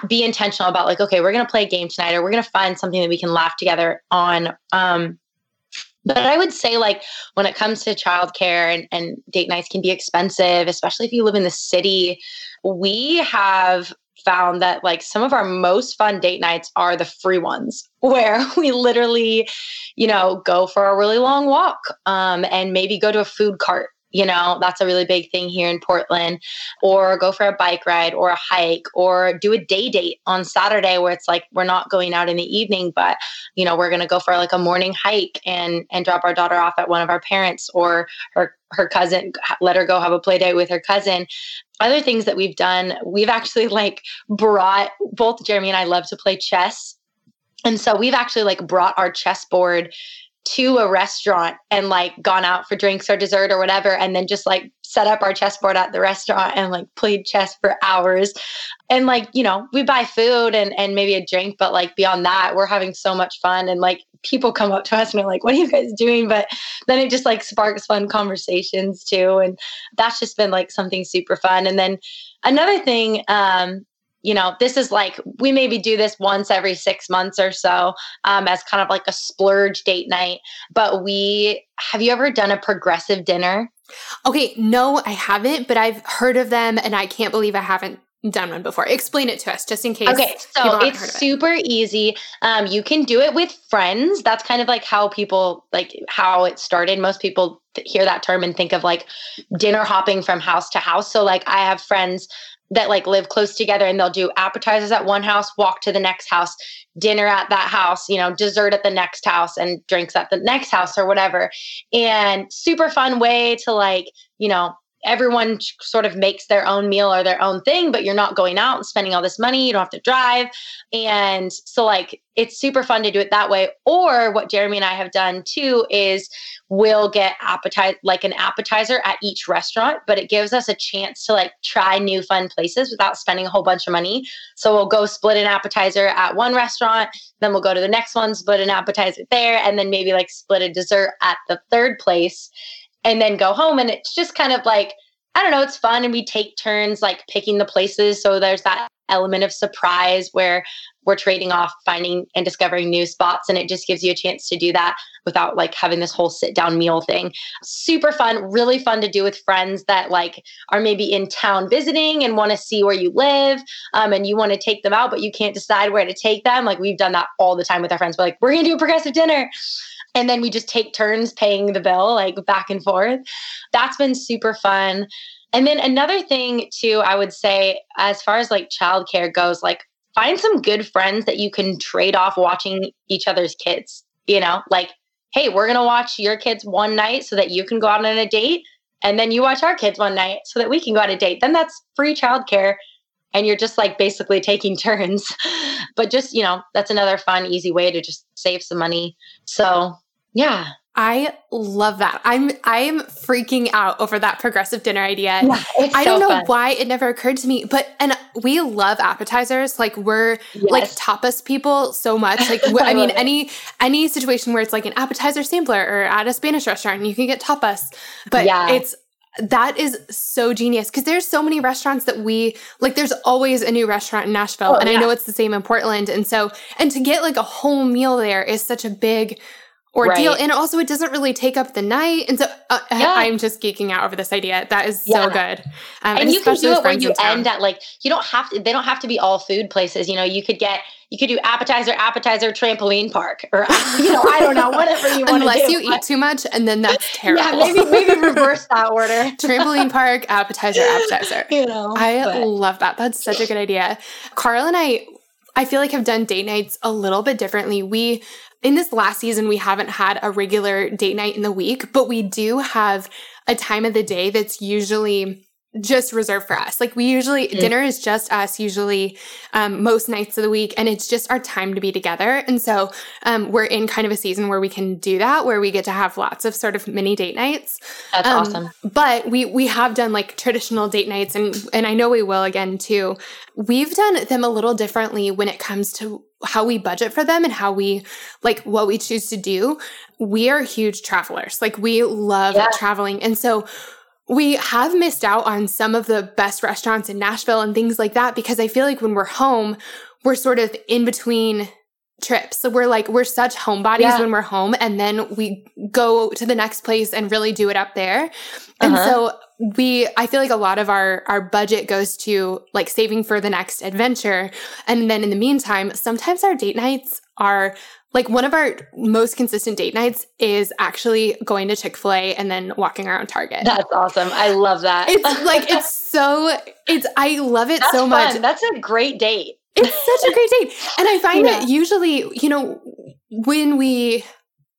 B: be intentional about like okay we're going to play a game tonight or we're going to find something that we can laugh together on um but i would say like when it comes to childcare and, and date nights can be expensive especially if you live in the city we have found that like some of our most fun date nights are the free ones where we literally you know go for a really long walk um, and maybe go to a food cart you know that's a really big thing here in portland or go for a bike ride or a hike or do a day date on saturday where it's like we're not going out in the evening but you know we're going to go for like a morning hike and and drop our daughter off at one of our parents or her her cousin let her go have a play date with her cousin. Other things that we've done we've actually like brought both jeremy and i love to play chess. And so we've actually like brought our chessboard to a restaurant and like gone out for drinks or dessert or whatever and then just like set up our chessboard at the restaurant and like played chess for hours. And like you know we buy food and and maybe a drink but like beyond that we're having so much fun and like people come up to us and are like what are you guys doing? But then it just like sparks fun conversations too and that's just been like something super fun. And then another thing um you know, this is like we maybe do this once every six months or so um, as kind of like a splurge date night. But we have you ever done a progressive dinner?
A: Okay, no, I haven't, but I've heard of them and I can't believe I haven't done one before. Explain it to us just in case.
B: Okay, so it's super easy. Um, you can do it with friends. That's kind of like how people like how it started. Most people hear that term and think of like dinner hopping from house to house. So like I have friends that like live close together and they'll do appetizers at one house, walk to the next house, dinner at that house, you know, dessert at the next house and drinks at the next house or whatever. And super fun way to like, you know, everyone sort of makes their own meal or their own thing, but you're not going out and spending all this money. You don't have to drive. And so, like, it's super fun to do it that way. Or what Jeremy and I have done too is we'll get appetize like an appetizer at each restaurant, but it gives us a chance to like try new fun places without spending a whole bunch of money. So we'll go split an appetizer at one restaurant, then we'll go to the next one, split an appetizer there, and then maybe like split a dessert at the third place and then go home. And it's just kind of like, I don't know, it's fun. And we take turns like picking the places. So there's that element of surprise where we're trading off finding and discovering new spots. And it just gives you a chance to do that without like having this whole sit down meal thing. Super fun, really fun to do with friends that like are maybe in town visiting and want to see where you live. Um, and you want to take them out, but you can't decide where to take them. Like we've done that all the time with our friends. We're like, we're going to do a progressive dinner and then we just take turns paying the bill like back and forth. That's been super fun. And then another thing too i would say as far as like childcare goes like find some good friends that you can trade off watching each other's kids you know? Like hey we're going to watch your kids one night so that you can go out on a date and then you watch our kids one night so that we can go on a date. Then that's free childcare and you're just like basically taking turns but just you know that's another fun easy way to just save some money so yeah
A: I love that. I'm I'm freaking out over that progressive dinner idea.
B: Yeah,
A: I don't know
B: fun.
A: why it never occurred to me, but and we love appetizers. Like we're
B: Yes.
A: like tapas people so much. Like I, mean any any situation where it's like an appetizer sampler or at a Spanish restaurant, you can get tapas. But
B: Yeah.
A: it's that is so genius because there's so many restaurants that we like there's always a new restaurant in Nashville oh, and yeah. I know it's the same in Portland and so and to get like a whole meal there is such a big ordeal right. and also it doesn't really take up the night and so uh, yeah. i'm just geeking out over this idea that is yeah. so good
B: um, and, and you can do it where you end at like you don't have to they don't have to be all food places you know you could get you could do appetizer, appetizer, trampoline park, or you know, I don't know, whatever you want.
A: Unless
B: do,
A: you eat too much, and then that's terrible.
B: yeah, maybe maybe reverse that order.
A: trampoline park, appetizer, appetizer. You know, I but. love that. That's such a good idea. Carl and I, I feel like have done date nights a little bit differently. We in this last season, we haven't had a regular date night in the week, but we do have a time of the day that's usually just reserved for us. Like we usually mm. dinner is just us usually um, most nights of the week, and it's just our time to be together. And so um, we're in kind of a season where we can do that, where we get to have lots of sort of mini date nights.
B: That's um, awesome.
A: But we we have done like traditional date nights, and and I know we will again too. We've done them a little differently when it comes to how we budget for them and how we like what we choose to do. We are huge travelers. Like we love yeah. traveling, and so we have missed out on some of the best restaurants in Nashville and things like that because I feel like when we're home, we're sort of in between trips. So we're like, we're such homebodies yeah. when we're home and then we go to the next place and really do it up there. And uh-huh. so we I feel like a lot of our our budget goes to like saving for the next adventure. And then in the meantime, sometimes our date nights are like one of our most consistent date nights is actually going to Chick-fil-A and then walking around Target.
B: That's awesome. I love that.
A: It's like it's so it's I love it That's so much.
B: That's a great date.
A: It's such a great date. And I find yeah. that usually, you know, when we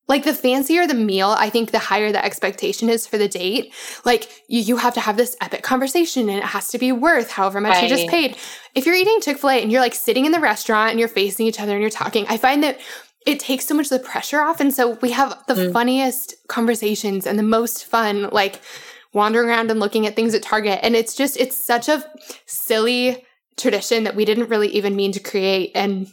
A: like the fancier the meal, I think the higher the expectation is for the date. Like you, you have to have this epic conversation and it has to be worth however much right. you just paid. If you're eating Chick fil A and you're like sitting in the restaurant and you're facing each other and you're talking, I find that it takes so much of the pressure off. And so we have the mm. funniest conversations and the most fun, like wandering around and looking at things at Target. And it's just, it's such a silly tradition that we didn't really even mean to create. And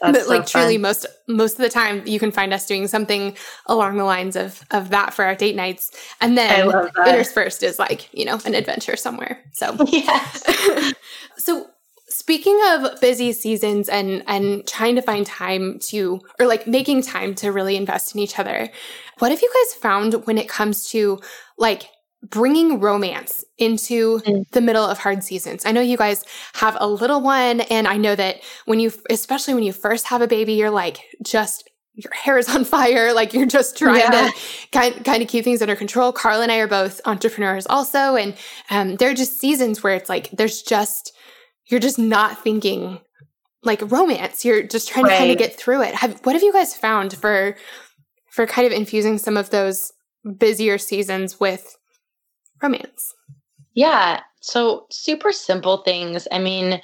A: That's but like so truly most most of the time you can find us doing something along the lines of of that for our date nights. And then interspersed is like, you know, an adventure somewhere. So
B: yes.
A: so Speaking of busy seasons and and trying to find time to or like making time to really invest in each other, what have you guys found when it comes to like bringing romance into mm. the middle of hard seasons? I know you guys have a little one and I know that when you especially when you first have a baby, you're like just your hair is on fire, like you're just trying yeah. to kind, kind of keep things under control. Carl and I are both entrepreneurs also. And um, there are just seasons where it's like there's just you're just not thinking like romance. You're just trying right. to kind of get through it. Have, what have you guys found for for kind of infusing some of those busier seasons with romance?
B: Yeah. So super simple things. I mean,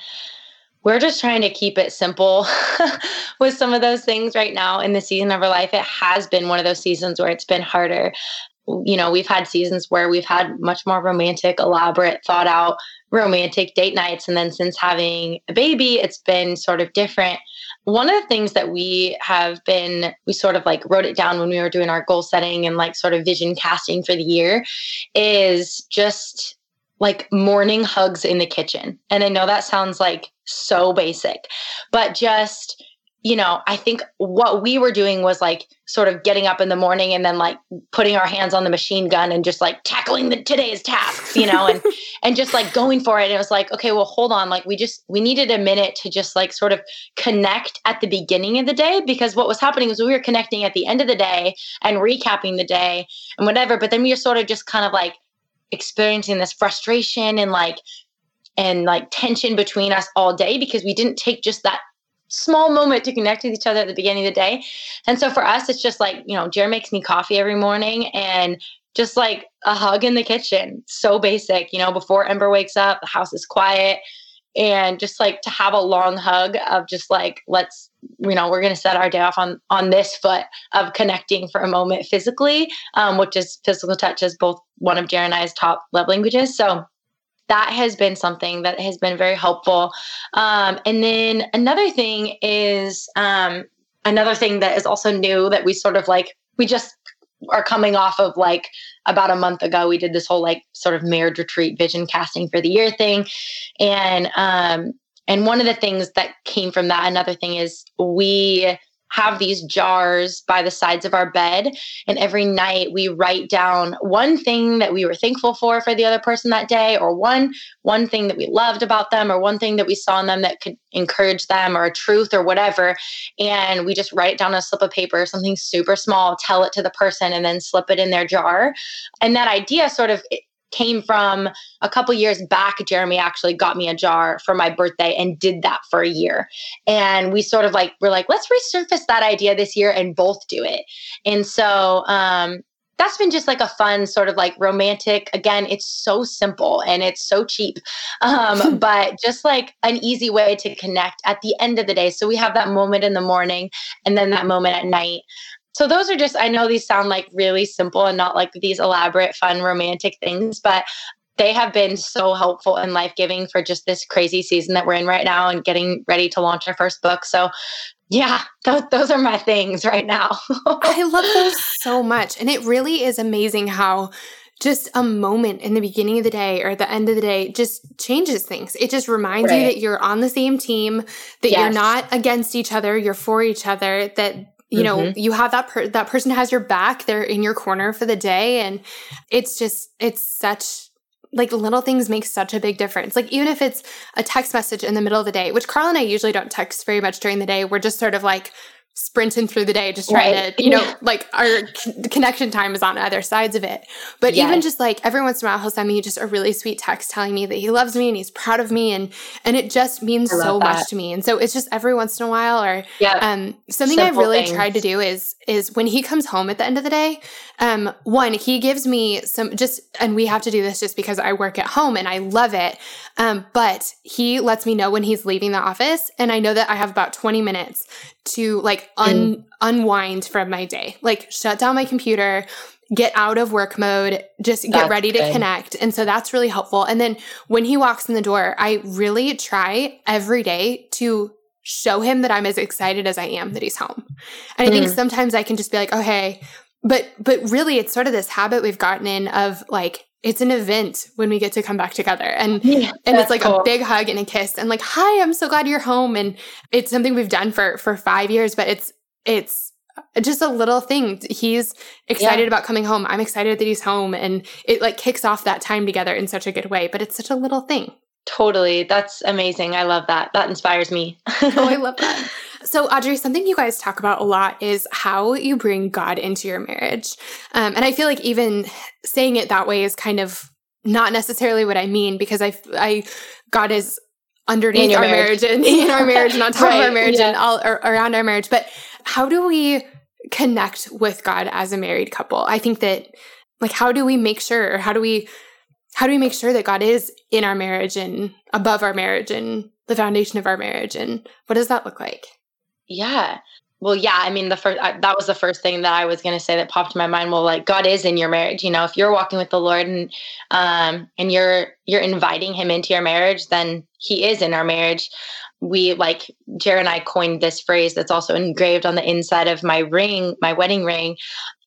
B: we're just trying to keep it simple with some of those things right now in the season of our life. It has been one of those seasons where it's been harder. You know, we've had seasons where we've had much more romantic, elaborate, thought out romantic date nights. And then since having a baby, it's been sort of different. One of the things that we have been, we sort of like wrote it down when we were doing our goal setting and like sort of vision casting for the year is just like morning hugs in the kitchen. And I know that sounds like so basic, but just you know, I think what we were doing was like sort of getting up in the morning and then like putting our hands on the machine gun and just like tackling the today's tasks, you know, and and just like going for it. And it was like, okay, well, hold on, like we just we needed a minute to just like sort of connect at the beginning of the day because what was happening was we were connecting at the end of the day and recapping the day and whatever, but then we were sort of just kind of like experiencing this frustration and like and like tension between us all day because we didn't take just that small moment to connect with each other at the beginning of the day. And so for us, it's just like, you know, Jeremy makes me coffee every morning and just like a hug in the kitchen. So basic, you know, before Ember wakes up, the house is quiet. And just like to have a long hug of just like, let's, you know, we're going to set our day off on on this foot of connecting for a moment physically, um, which is physical touch is both one of Jeremy and I's top love languages. So that has been something that has been very helpful. Um, and then another thing is um, another thing that is also new that we sort of like we just are coming off of like about a month ago we did this whole like sort of marriage retreat vision casting for the year thing and um and one of the things that came from that another thing is we have these jars by the sides of our bed. And every night we write down one thing that we were thankful for for the other person that day, or one one thing that we loved about them, or one thing that we saw in them that could encourage them, or a truth, or whatever. And we just write it down on a slip of paper, something super small, tell it to the person, and then slip it in their jar. And that idea sort of came from a couple years back. Jeremy actually got me a jar for my birthday and did that for a year. And we sort of like, we're like, let's resurface that idea this year and both do it. And so, um, that's been just like a fun sort of like romantic again it's so simple and it's so cheap um, but just like an easy way to connect at the end of the day so we have that moment in the morning and then that moment at night so those are just, I know these sound like really simple and not like these elaborate, fun, romantic things, but they have been so helpful and life giving for just this crazy season that we're in right now and getting ready to launch our first book. So, yeah, those, those are my things right now.
A: I love those so much. And it really is amazing how just a moment in the beginning of the day or the end of the day just changes things. It just reminds right. you that you're on the same team, that yes. you're not against each other, you're for each other, that you know mm-hmm. you have that per- that person has your back they're in your corner for the day and it's just it's such like little things make such a big difference like even if it's a text message in the middle of the day which carl and i usually don't text very much during the day we're just sort of like sprinting through the day just trying right. to you know like our connection time is on other sides of it but yes. even just like every once in a while he'll send me just a really sweet text telling me that he loves me and he's proud of me and and it just means so that. much to me and so it's just every once in a while or yeah. um something Simple i've really things. tried to do is is when he comes home at the end of the day um one he gives me some just and we have to do this just because i work at home and i love it um but he lets me know when he's leaving the office and i know that i have about 20 minutes to like un- mm. unwind from my day, like shut down my computer, get out of work mode, just get that's ready to good. connect. And so that's really helpful. And then when he walks in the door, I really try every day to show him that I'm as excited as I am that he's home. And. I think mm. sometimes I can just be like, oh, hey, but but really it's sort of this habit we've gotten in of like it's an event when we get to come back together and yeah, and it's like cool. a big hug and a kiss and like hi i'm so glad you're home and it's something we've done for for five years but it's it's just a little thing he's excited yeah. about coming home i'm excited that he's home and it like kicks off that time together in such a good way but it's such a little thing
B: totally that's amazing i love that that inspires me
A: oh i love that So, Audrey, something you guys talk about a lot is how you bring God into your marriage. Um, and I feel like even saying it that way is kind of not necessarily what I mean because I, I God is underneath our marriage. marriage. and in our marriage and on top right, of our marriage yeah. and all or, around our marriage. But how do we connect with God as a married couple? I think that like how do we make sure or how do we how do we make sure that God is in our marriage and above our marriage and the foundation of our marriage and what does that look like?
B: Yeah. Well, yeah, I mean, the first that was the first thing that I was going to say that popped in my mind. Well, like God is in your marriage. You know, if you're walking with the Lord and um and you're you're inviting Him into your marriage, then He is in our marriage. We like Jeremy and I coined this phrase that's also engraved on the inside of my ring, my wedding ring.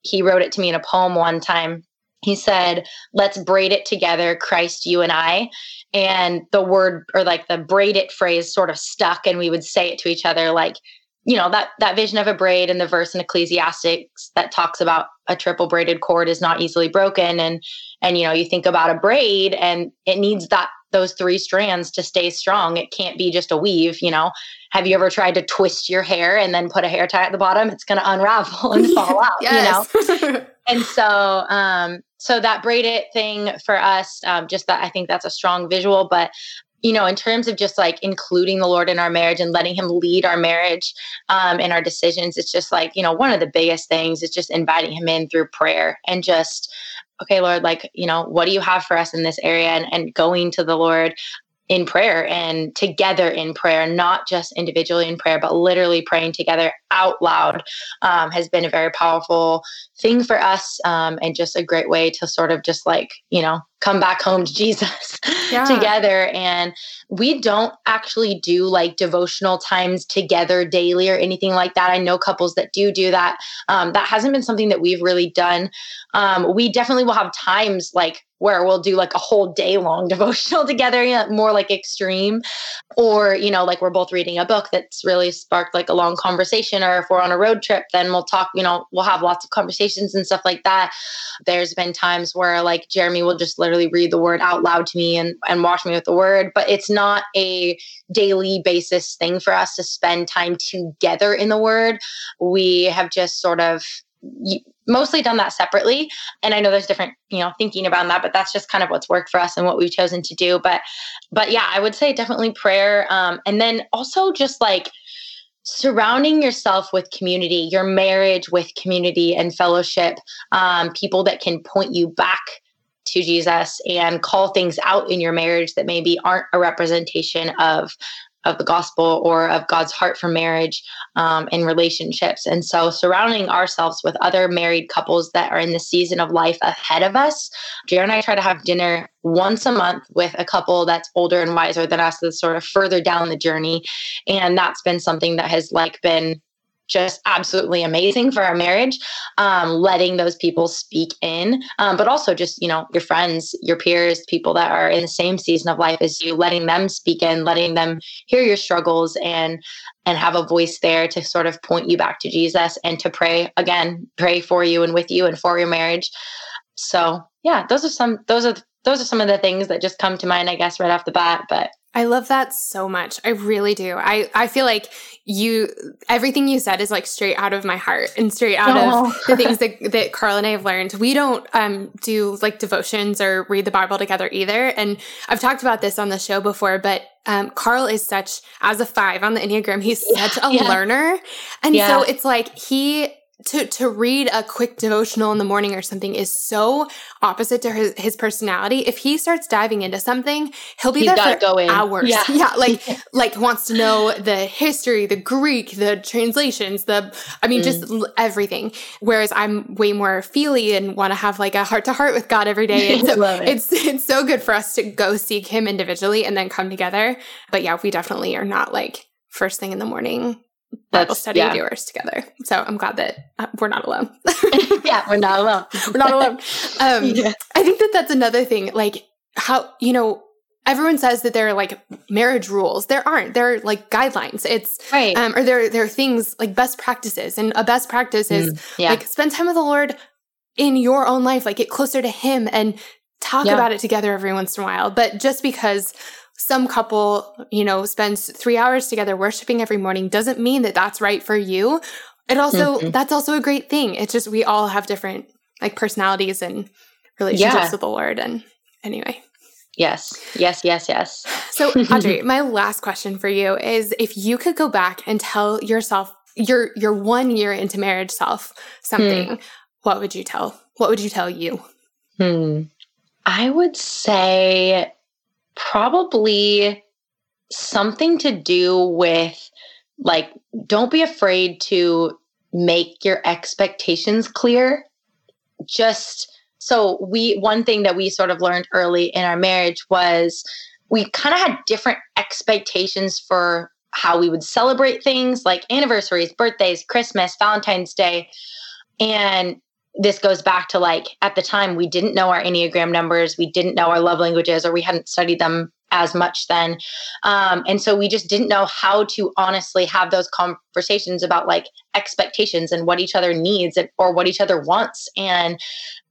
B: He wrote it to me in a poem one time. He said, "Let's braid it together, Christ, you and I." And the word or like the braid it phrase sort of stuck, and we would say it to each other like you know that that vision of a braid and the verse in ecclesiastes that talks about a triple braided cord is not easily broken. And and you know you think about a braid and it needs that those three strands to stay strong. It can't be just a weave you know. Have you ever tried to twist your hair and then put a hair tie at the bottom? It's going to unravel and fall out you know? And so um so that braided thing for us um, just that i think that's a strong visual but you know, in terms of just like including the Lord in our marriage and letting Him lead our marriage um, and our decisions, it's just like, you know, one of the biggest things is just inviting Him in through prayer and just, okay, Lord, like, you know, what do you have for us in this area? And, and going to the Lord in prayer and together in prayer, not just individually in prayer, but literally praying together out loud um, has been a very powerful thing for us um, and just a great way to sort of just like, you know, come back home to Jesus yeah. together. And we don't actually do like devotional times together daily or anything like that. I know couples that do do that. Um, that hasn't been something that we've really done. Um, we definitely will have times like where we'll do like a whole day long devotional together, you know, more like extreme. Or, you know, like we're both reading a book that's really sparked like a long conversation. Or if we're on a road trip, then we'll talk, you know, we'll have lots of conversations and stuff like that. There's been times where like Jeremy will just literally read the word out loud to me and, and wash me with the word, but it's not a daily basis thing for us to spend time together in the word. We have just sort of mostly done that separately. And i know there's different you know thinking about that but that's just kind of what's worked for us and what we've chosen to do. But but yeah i would say definitely prayer um, and then also just like surrounding yourself with community your marriage with community and fellowship um, people that can point you back to jesus and call things out in your marriage that maybe aren't a representation of of the gospel or of God's heart for marriage um, and relationships. And so, surrounding ourselves with other married couples that are in the season of life ahead of us. Jeremy and I try to have dinner once a month with a couple that's older and wiser than us, that's sort of further down the journey. And that's been something that has like been just absolutely amazing for our marriage um, letting those people speak in um, but also just you know your friends your peers people that are in the same season of life as you letting them speak in letting them hear your struggles and and have a voice there to sort of point you back to jesus and to pray again pray for you and with you and for your marriage. So yeah those are some those are those are some of the things that just come to mind i guess right off the bat but
A: I love that so much. I really do. I, I feel like you everything you said is like straight out of my heart and straight out of the things that, that Carl and I have learned. We don't um, do like devotions or read the Bible together either. And I've talked about this on the show before, but um, Carl is such as a five on the Enneagram, he's such a yeah. learner. And yeah. so it's like he to to read a quick devotional in the morning or something is so opposite to his, his personality. If he starts diving into something, he'll be He's there for go hours. Yeah, yeah like like wants to know the history, the Greek, the translations, the I mean, mm. just everything. Whereas I'm way more feely and want to have like a heart to heart with God every day. And so it. it's it's so good for us to go seek Him individually and then come together. But yeah, we definitely are not like first thing in the morning Bible study yeah. viewers together. So I'm glad that uh, we're not alone.
B: yeah, we're not alone.
A: we're not alone. Um, yeah. I think that that's another thing. Like how you know everyone says that there are like marriage rules. There aren't. There are like guidelines. It's right. Um, or there there are things like best practices, and a best practice is mm, yeah. like spend time with the Lord in your own life. Like get closer to Him and talk yeah. about it together every once in a while. But just because some couple, you know, spends three hours together worshiping every morning doesn't mean that that's right for you. It also, mm-hmm. that's also a great thing. It's just we all have different like personalities and relationships yeah. with the Lord. And anyway.
B: Yes, yes, yes, yes.
A: So, Audrey, my last question for you is if you could go back and tell yourself, your your one year into marriage self something, hmm. what would you tell? What would you tell you?
B: Hmm. I would say probably something to do with like don't be afraid to make your expectations clear. Just so we one thing that we sort of learned early in our marriage was we kind of had different expectations for how we would celebrate things like anniversaries birthdays christmas valentine's day. And this goes back to like at the time we didn't know our enneagram numbers we didn't know our love languages or we hadn't studied them as much then. Um, and so we just didn't know how to honestly have those conversations about like expectations and what each other needs and, or what each other wants. And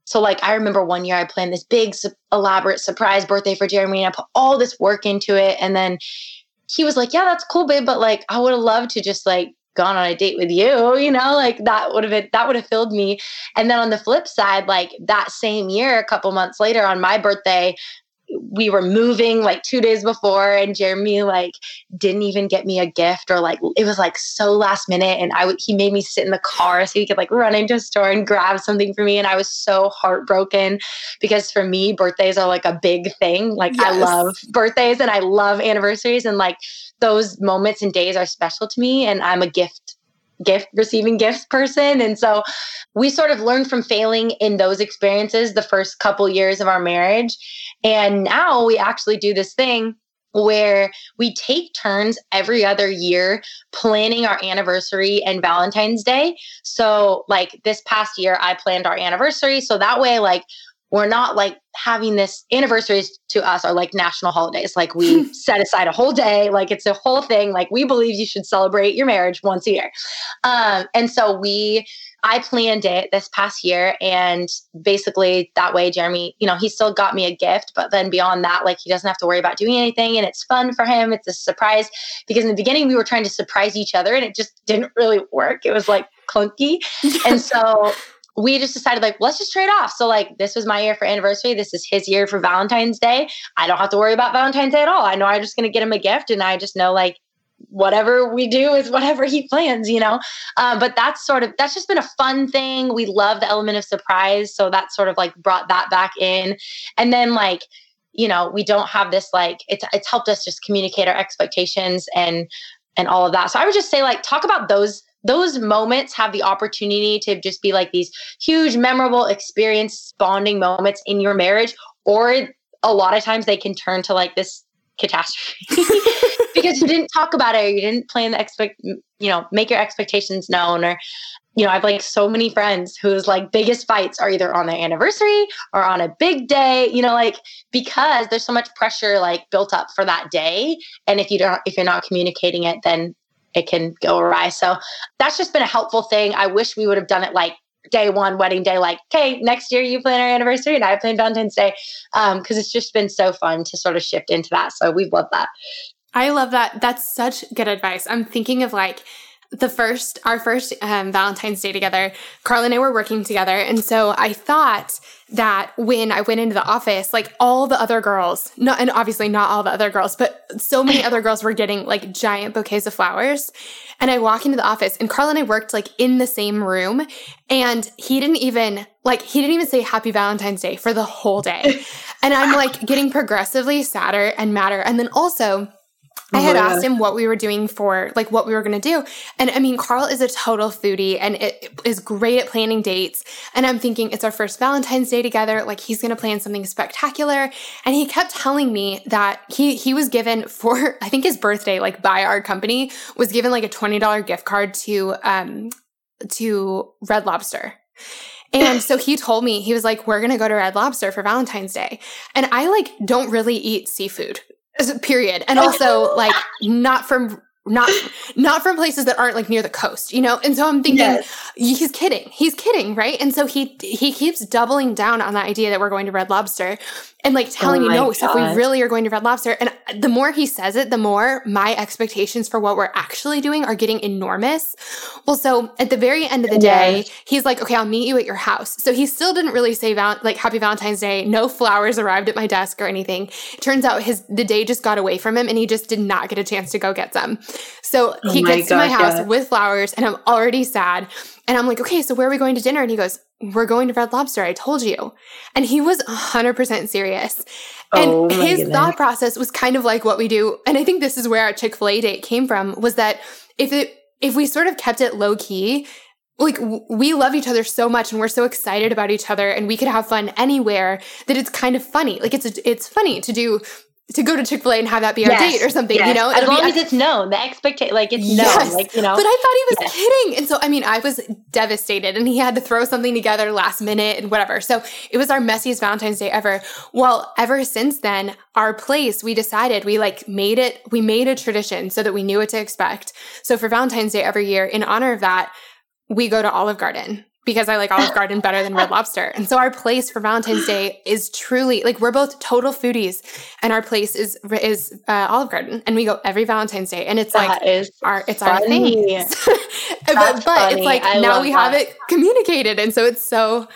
B: so like i remember one year i planned this big elaborate surprise birthday for jeremy and i put all this work into it. And then he was like yeah that's cool babe but like i would have loved to just like gone on a date with you, you know, like that would have been, that would have filled me. And then on the flip side, like that same year, a couple months later on my birthday, we were moving like two days before and jeremy like didn't even get me a gift or like it was like so last minute and i he made me sit in the car so he could like run into a store and grab something for me and i was so heartbroken because for me birthdays are like a big thing like yes. i love birthdays and i love anniversaries and like those moments and days are special to me and i'm a gift gift receiving gifts person and so we sort of learned from failing in those experiences the first couple years of our marriage and now we actually do this thing where we take turns every other year planning our anniversary and Valentine's Day. So, like this past year, I planned our anniversary. So that way, like, we're not like having this anniversaries to us are like national holidays. Like we set aside a whole day, like it's a whole thing. Like we believe you should celebrate your marriage once a year. Um, and so we, I planned it this past year, and basically that way, Jeremy, you know, he still got me a gift, but then beyond that, like he doesn't have to worry about doing anything, and it's fun for him. It's a surprise because in the beginning we were trying to surprise each other, and it just didn't really work. It was like clunky, and so we just decided like let's just trade off. So like this was my year for anniversary. This is his year for valentine's day. I don't have to worry about valentine's day at all. I know i'm just going to get him a gift and i just know like whatever we do is whatever he plans you know? Uh, but that's sort of that's just been a fun thing. We love the element of surprise so that sort of like brought that back in. And then like you know we don't have this like it's it's helped us just communicate our expectations and and all of that. So i would just say like talk about those those moments have the opportunity to just be like these huge, memorable experience bonding moments in your marriage, or a lot of times they can turn to like this catastrophe. Because you didn't talk about it or you didn't plan the expect you know make your expectations known or you know i've like so many friends whose like biggest fights are either on their anniversary or on a big day you know like because there's so much pressure like built up for that day. And if you don't if you're not communicating it then it can go awry. So that's just been a helpful thing. I wish we would have done it like day one, wedding day, like, okay, next year you plan our anniversary and I plan Valentine's Day. Um, cause it's just been so fun to sort of shift into that. So we love that.
A: I love that. That's such good advice. I'm thinking of like, the first, our first um, Valentine's Day together, Carl and I were working together. And so I thought that when I went into the office, like all the other girls, not, and obviously not all the other girls, but so many other girls were getting like giant bouquets of flowers. And I walk into the office and Carl and I worked like in the same room and he didn't even, like, he didn't even say happy Valentine's Day for the whole day. And I'm like getting progressively sadder and madder. And then also, I had oh, asked him what we were doing for like what we were going to do. And I mean, Carl is a total foodie and it is great at planning dates. And I'm thinking it's our first Valentine's Day together. Like he's going to plan something spectacular. And he kept telling me that he, he was given for, I think his birthday, like by our company was given like a $20 gift card to, um, to Red Lobster. And so he told me, he was like, we're going to go to Red Lobster for Valentine's Day. And I like don't really eat seafood period. And also like not from not not from places that aren't like near the coast you know? And so i'm thinking yes. he's kidding. He's kidding right? And so he he keeps doubling down on the idea that we're going to red lobster and like telling oh me no stuff we really are going to red lobster. And the more he says it the more my expectations for what we're actually doing are getting enormous. Well so at the very end of the day he's like okay i'll meet you at your house. So he still didn't really say val- like happy valentine's day. No flowers arrived at my desk or anything. It turns out his the day just got away from him and he just did not get a chance to go get some so oh he gets to my house yeah. with flowers and i'm already sad and I'm like, okay, so where are we going to dinner? And he goes, we're going to Red Lobster. I told you. And he was 100% serious. And oh his goodness. thought process was kind of like what we do. And I think this is where our Chick fil A date came from was that if it, if we sort of kept it low key, like we love each other so much and we're so excited about each other and we could have fun anywhere that it's kind of funny. Like it's it's funny to do to go to Chick Fil A and have that be our yes, date or something, yes. you know.
B: As It'll long be, as it's known, the expectation, like it's yes. known, like you know.
A: But I thought he was kidding, and so I mean, I was devastated, and he had to throw something together last minute and whatever. So it was our messiest Valentine's Day ever. Well, ever since then, our place, we decided we like made it, we made a tradition so that we knew what to expect. So for Valentine's Day every year, in honor of that, we go to Olive Garden because I like Olive Garden better than Red Lobster. And so our place for Valentine's Day is truly like we're both total foodies, and our place is is uh, Olive Garden, and we go every Valentine's Day, and it's that like our it's funny. our thing. but, but it's like I now we that. have it communicated, and so it's so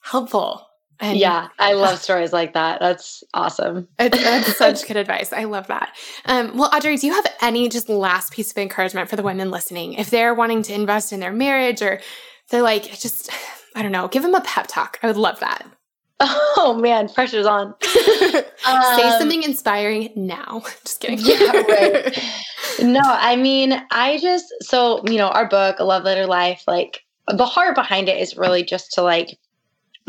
A: helpful.
B: And yeah, I love stories like that. That's awesome.
A: That's such good advice. I love that. Um, well, Audrey, do you have any just last piece of encouragement for the women listening? If they're wanting to invest in their marriage or they're like, just, I don't know, give them a pep talk. I would love that.
B: Oh man, pressure's on. um,
A: Say something inspiring now. Just kidding.
B: Yeah, right. no, I mean, I just, so, you know, our book, A Love Letter Life, like the heart behind it is really just to like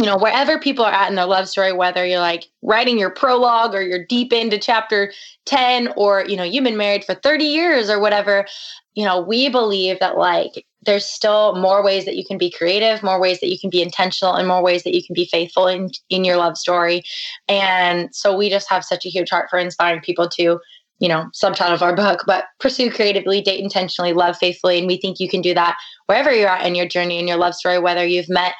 B: you know, wherever people are at in their love story, whether you're like writing your prologue or you're deep into chapter 10 or, you know, you've been married for 30 years or whatever, you know, we believe that like there's still more ways that you can be creative, more ways that you can be intentional, and more ways that you can be faithful in, in your love story. And so we just have such a huge heart for inspiring people to, you know, subtitle of our book, but pursue creatively, date intentionally, love faithfully. And we think you can do that wherever you're at in your journey, in your love story, whether you've met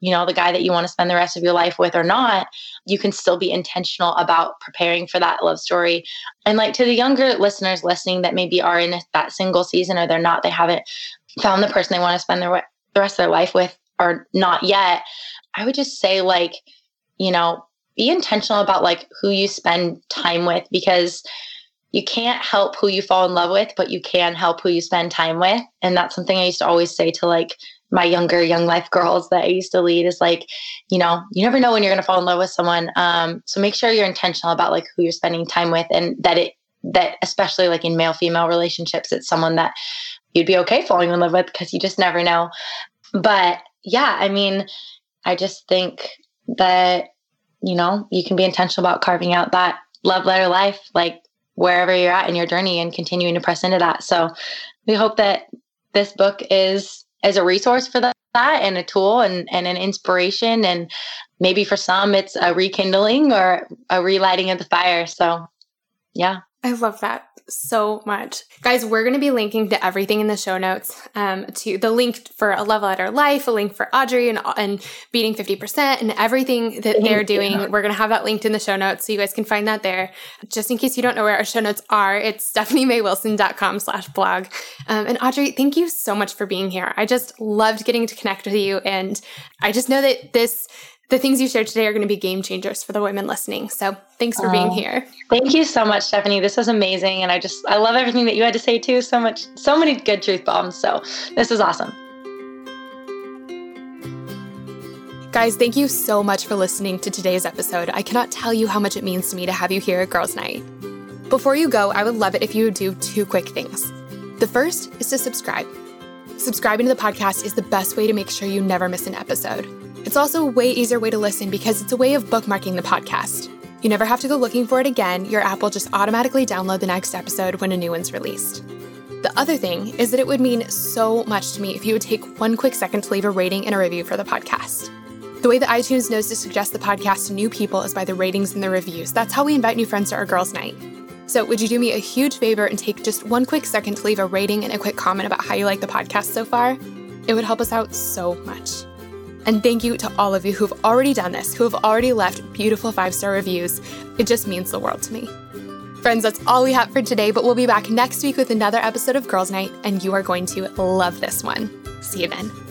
B: you know, the guy that you want to spend the rest of your life with or not, you can still be intentional about preparing for that love story. And like to the younger listeners listening that maybe are in that single season or they're not, they haven't found the person they want to spend their, the rest of their life with or not yet, I would just say like, you know, be intentional about like who you spend time with because you can't help who you fall in love with, but you can help who you spend time with. And that's something I used to always say to like my younger young life girls that I used to lead is like, you know, you never know when you're going to fall in love with someone. Um, so make sure you're intentional about like who you're spending time with and that it, that especially like in male female relationships, it's someone that you'd be okay falling in love with because you just never know. But yeah, I mean, I just think that, you know, you can be intentional about carving out that love letter life, like wherever you're at in your journey and continuing to press into that. So we hope that this book is as a resource for that and a tool and, and an inspiration. And maybe for some, it's a rekindling or a relighting of the fire. So, yeah.
A: I love that so much. Guys, we're going to be linking to everything in the show notes um, to the link for A Love Letter Life, a link for Audrey and, and Beating 50%, and everything that they're doing. We're going to have that linked in the show notes so you guys can find that there. Just in case you don't know where our show notes are, it's stephaniemaywilson.com slash blog. Um, and Audrey, thank you so much for being here. I just loved getting to connect with you. And I just know that this the things you shared today are going to be game changers for the women listening. So thanks for being oh, here.
B: Thank you so much, Stephanie. This was amazing. And I just, I love everything that you had to say too. So much, so many good truth bombs. So this is awesome.
A: Guys, thank you so much for listening to today's episode. I cannot tell you how much it means to me to have you here at Girls Night. Before you go, I would love it if you would do two quick things. The first is to subscribe. Subscribing to the podcast is the best way to make sure you never miss an episode. It's also a way easier way to listen because it's a way of bookmarking the podcast. You never have to go looking for it again. Your app will just automatically download the next episode when a new one's released. The other thing is that it would mean so much to me if you would take one quick second to leave a rating and a review for the podcast. The way that iTunes knows to suggest the podcast to new people is by the ratings and the reviews. That's how we invite new friends to our girls' night. So, would you do me a huge favor and take just one quick second to leave a rating and a quick comment about how you like the podcast so far? It would help us out so much. And thank you to all of you who've already done this, who have already left beautiful five star reviews. It just means the world to me. Friends, that's all we have for today, but we'll be back next week with another episode of Girls Night, and you are going to love this one. See you then.